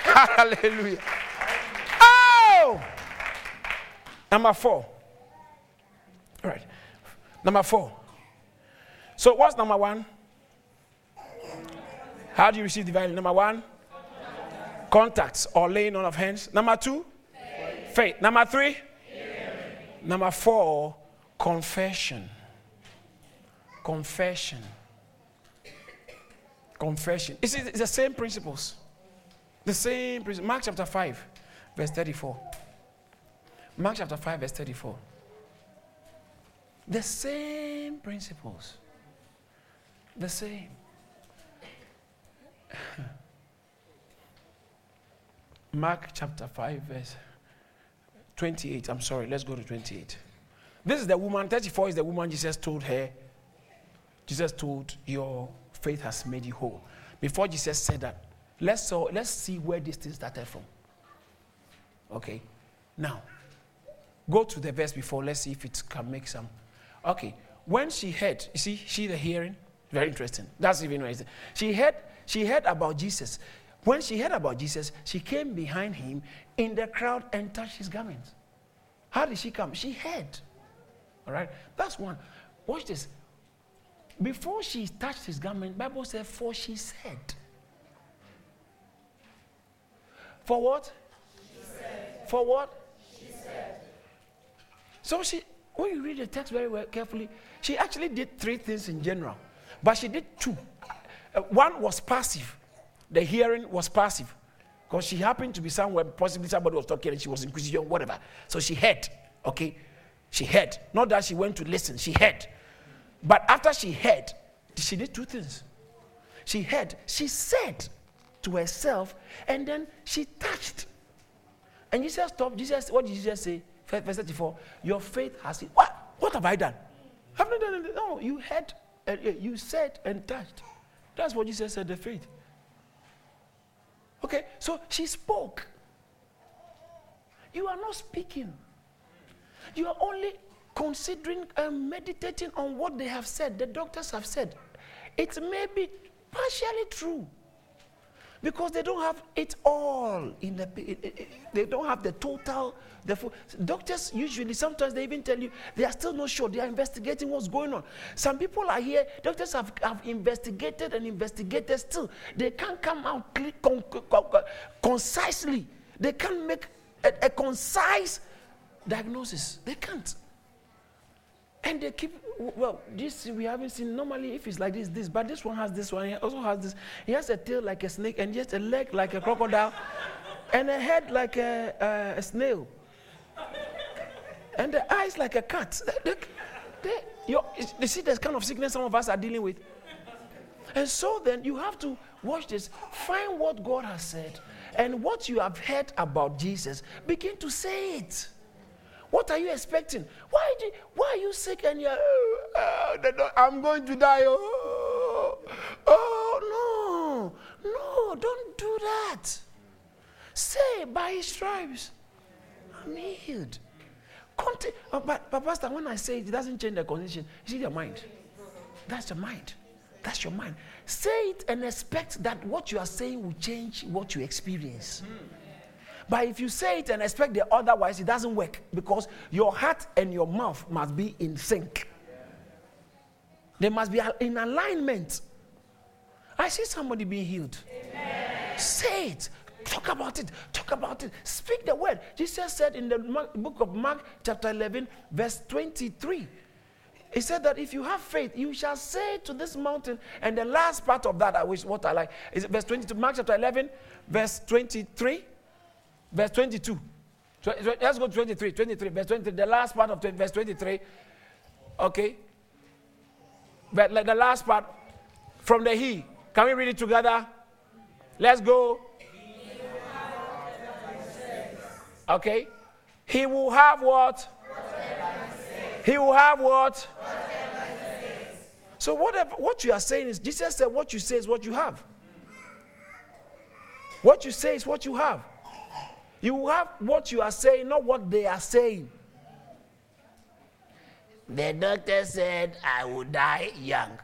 Hallelujah. Oh! Number four. All right. Number four. So, what's number one? How do you receive divine? Number one, contacts or laying on of hands. Number two, faith. faith. Number three, number four, confession. Confession. Confession. It's, it's the same principles. The same principle. Mark chapter 5, verse 34. Mark chapter 5, verse 34. The same principles. The same. (laughs) Mark chapter 5, verse 28. I'm sorry, let's go to 28. This is the woman, 34 is the woman Jesus told her. Jesus told, Your faith has made you whole. Before Jesus said that, let's, so, let's see where this thing started from. Okay. Now, go to the verse before. Let's see if it can make some. Okay. When she heard, you see, she the hearing, very interesting. That's even interesting. She heard, she heard about Jesus. When she heard about Jesus, she came behind him in the crowd and touched his garments. How did she come? She heard. All right. That's one. Watch this. Before she touched his garment, Bible said, for she said. For what? For what? So she, when you read the text very well, carefully, she actually did three things in general, but she did two. Uh, one was passive. The hearing was passive because she happened to be somewhere, possibly somebody was talking and she was inquisitive, whatever. So she heard, okay? She heard. Not that she went to listen, she heard. But after she heard, she did two things. She heard, she said to herself, and then she touched. And Jesus stopped. Jesus, what did Jesus say? Verse 34. Your faith has. What? What have I done? Have not done anything. No, you heard, uh, you said and touched. That's what Jesus said, the faith. Okay, so she spoke. You are not speaking. You are only considering and meditating on what they have said, the doctors have said. It may be partially true because they don't have it all in the they don't have the total the full, doctors usually sometimes they even tell you they are still not sure they are investigating what's going on. Some people are here doctors have, have investigated and investigated still. They can't come out con, con, con, concisely. They can't make a, a concise diagnosis. They can't. And they keep, well, this we haven't seen. Normally, if it's like this, this, but this one has this one. He also has this. He has a tail like a snake, and just a leg like a crocodile, (laughs) and a head like a, a, snail, and the eyes like a cat. They, they, you see this kind of sickness some of us are dealing with. And so then you have to watch this, find what God has said, and what you have heard about Jesus, begin to say it. What are you expecting? Why, do, why are you sick and you're, oh, uh, I'm going to die? Oh, oh, no, no, don't do that. Say, by his stripes, I'm healed. Conti- uh, but, but, Pastor, when I say it, it doesn't change the condition. You see your mind. That's your mind. That's your mind. Say it and expect that what you are saying will change what you experience. But if you say it and expect the otherwise, it doesn't work because your heart and your mouth must be in sync. They must be in alignment. I see somebody being healed. Amen. Say it. Talk about it. Talk about it. Speak the word. Jesus said in the book of Mark, chapter 11, verse 23. He said that if you have faith, you shall say to this mountain. And the last part of that, I wish what I like, is verse 22, Mark chapter 11, verse 23, verse 22. Let's go 23, 23, verse 23, the last part of 20, verse 23. Okay. But the last part from the he. Can we read it together? Let's go. Okay. He will have what? He will have what? So whatever what you are saying is Jesus said what you say is what you have. What you say is what you have. You have what you are saying, not what they are saying. The doctor said I will die young.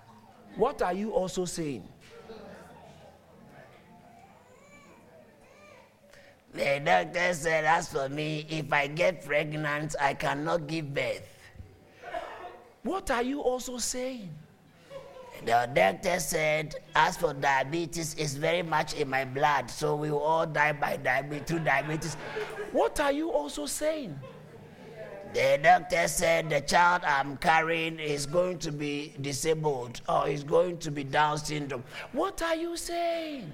What are you also saying? The doctor said, as for me, if I get pregnant, I cannot give birth. What are you also saying? The doctor said, as for diabetes, it's very much in my blood, so we will all die by diabetes through diabetes. What are you also saying? The doctor said the child I'm carrying is going to be disabled or is going to be Down syndrome. What are you saying?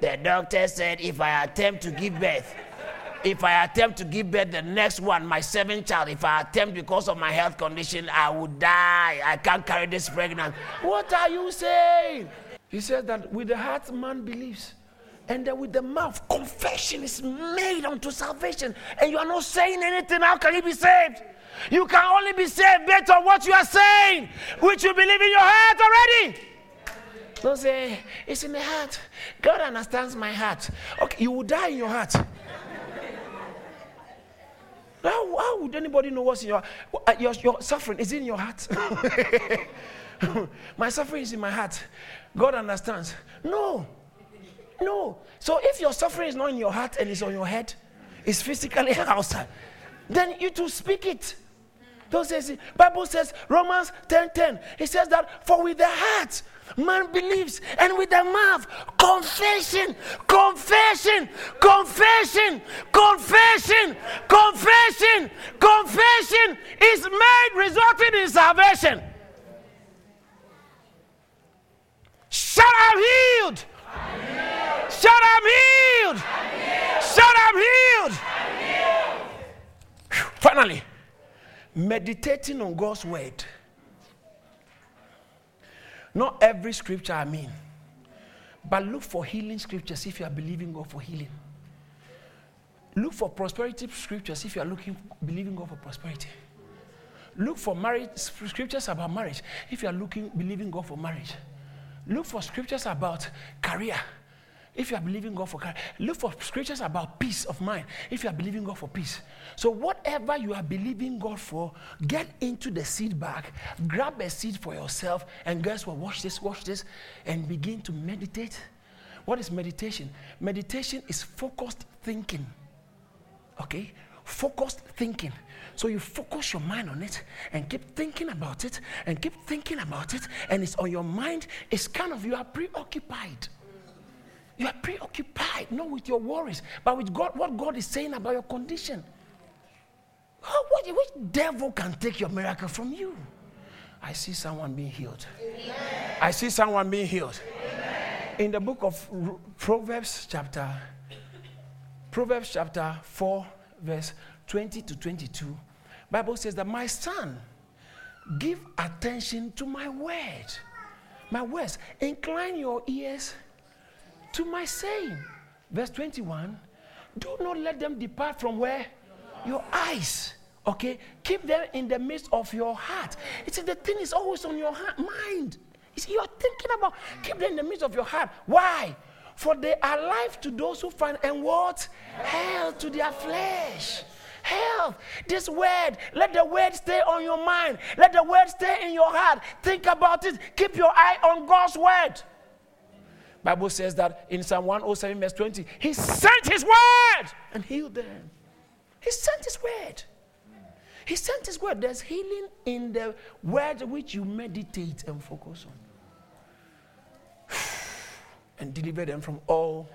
The doctor said if I attempt to give birth, if I attempt to give birth the next one, my seventh child, if I attempt because of my health condition, I would die. I can't carry this pregnancy. What are you saying? He says that with the heart man believes, and then with the mouth confession is made unto salvation. And you are not saying anything. How can you be saved? You can only be saved based on what you are saying, which you believe in your heart already. Don't say, it's in the heart. God understands my heart. Okay, you will die in your heart. How, how would anybody know what's in your, uh, your your suffering? Is in your heart? (laughs) my suffering is in my heart. God understands. No. No. So if your suffering is not in your heart and it's on your head, it's physically (laughs) outside, then you to speak it. Don't say, Bible says, Romans 10 10, it says that for with the heart man believes, and with the mouth, confession, confession, confession, confession, confession, confession is made, resulting in salvation. Shout, I'm healed. Shout, I'm healed. Healed. I'm healed. Finally, meditating on God's word not every scripture I mean. But look for healing scriptures if you are believing God for healing. Look for prosperity scriptures if you are looking believing God for prosperity. Look for marriage scriptures about marriage if you are looking believing God for marriage. Look for scriptures about career if you are believing God for career. Look for scriptures about peace of mind if you are believing God for peace. So, whatever you are believing God for, get into the seed bag, grab a seed for yourself, and guess what? Watch this, watch this, and begin to meditate. What is meditation? Meditation is focused thinking. Okay? Focused thinking. So you focus your mind on it and keep thinking about it and keep thinking about it, and it's on your mind. It's kind of you are preoccupied. You are preoccupied, not with your worries, but with God, what God is saying about your condition. Oh, what, which devil can take your miracle from you? I see someone being healed. Amen. I see someone being healed. Amen. In the book of Proverbs, chapter Proverbs chapter 4, verse 20 to 22, Bible says that my son, give attention to my word. my words. Incline your ears to my saying. Verse 21 Do not let them depart from where? Your eyes. Okay? Keep them in the midst of your heart. It's the thing is always on your heart, mind. You see, you're thinking about keep them in the midst of your heart. Why? For they are life to those who find and what? Hell to their flesh. Health. This word, let the word stay on your mind. Let the word stay in your heart. Think about it. Keep your eye on God's word. Bible says that in Psalm 107 verse 20, he sent his word and healed them. He sent his word. He sent his word. There's healing in the word which you meditate and focus on. (sighs) and deliver them from all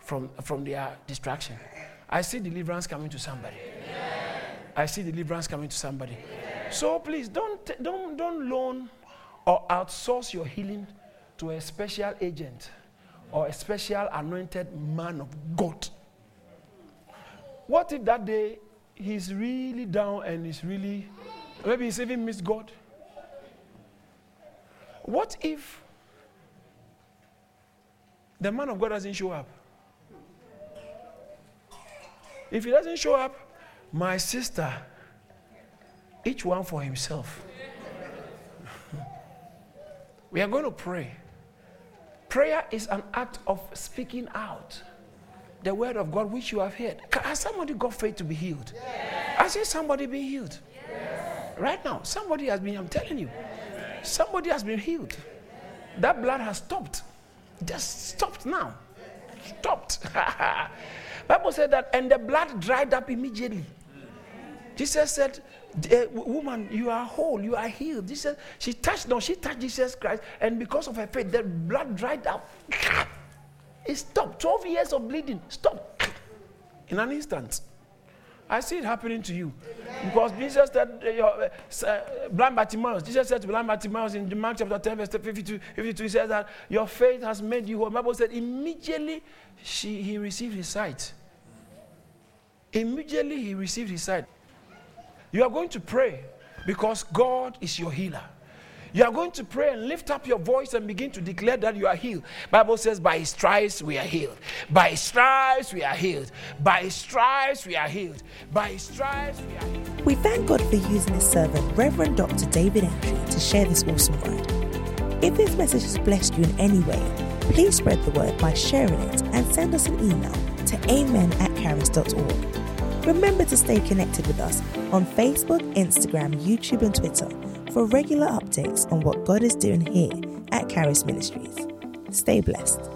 from, from their distraction. I see deliverance coming to somebody. I see deliverance coming to somebody. So please don't, don't, don't loan or outsource your healing to a special agent or a special anointed man of God. What if that day he's really down and he's really, maybe he's even missed God? What if the man of God doesn't show up? If he doesn't show up, my sister, each one for himself. (laughs) we are going to pray. Prayer is an act of speaking out the word of God which you have heard. Has somebody got faith to be healed? Yes. I say somebody be healed. Yes. Right now, somebody has been, I'm telling you, somebody has been healed. That blood has stopped. Just stopped now. Stopped. (laughs) Bible said that, and the blood dried up immediately. Jesus said, uh, Woman, you are whole, you are healed. Jesus, she touched, no, she touched Jesus Christ, and because of her faith, the blood dried up. (sniffs) It stopped. 12 years of bleeding, stop. (sniffs) In an instant. I see it happening to you. Because Jesus said, uh, your, uh, blind Bartimaeus, Jesus said to blind Bartimaeus in Mark chapter 10, verse 52, 52 he says that your faith has made you whole. The Bible said immediately she, he received his sight. Immediately he received his sight. You are going to pray because God is your healer. You are going to pray and lift up your voice and begin to declare that you are healed. Bible says, by his stripes we are healed. By his stripes we are healed. By his stripes we are healed. By his stripes we are healed. We thank God for using his servant, Reverend Dr. David Entry, to share this awesome word. If this message has blessed you in any way, please spread the word by sharing it and send us an email to amen at caris.org. Remember to stay connected with us on Facebook, Instagram, YouTube, and Twitter for regular updates on what God is doing here at Caris Ministries. Stay blessed.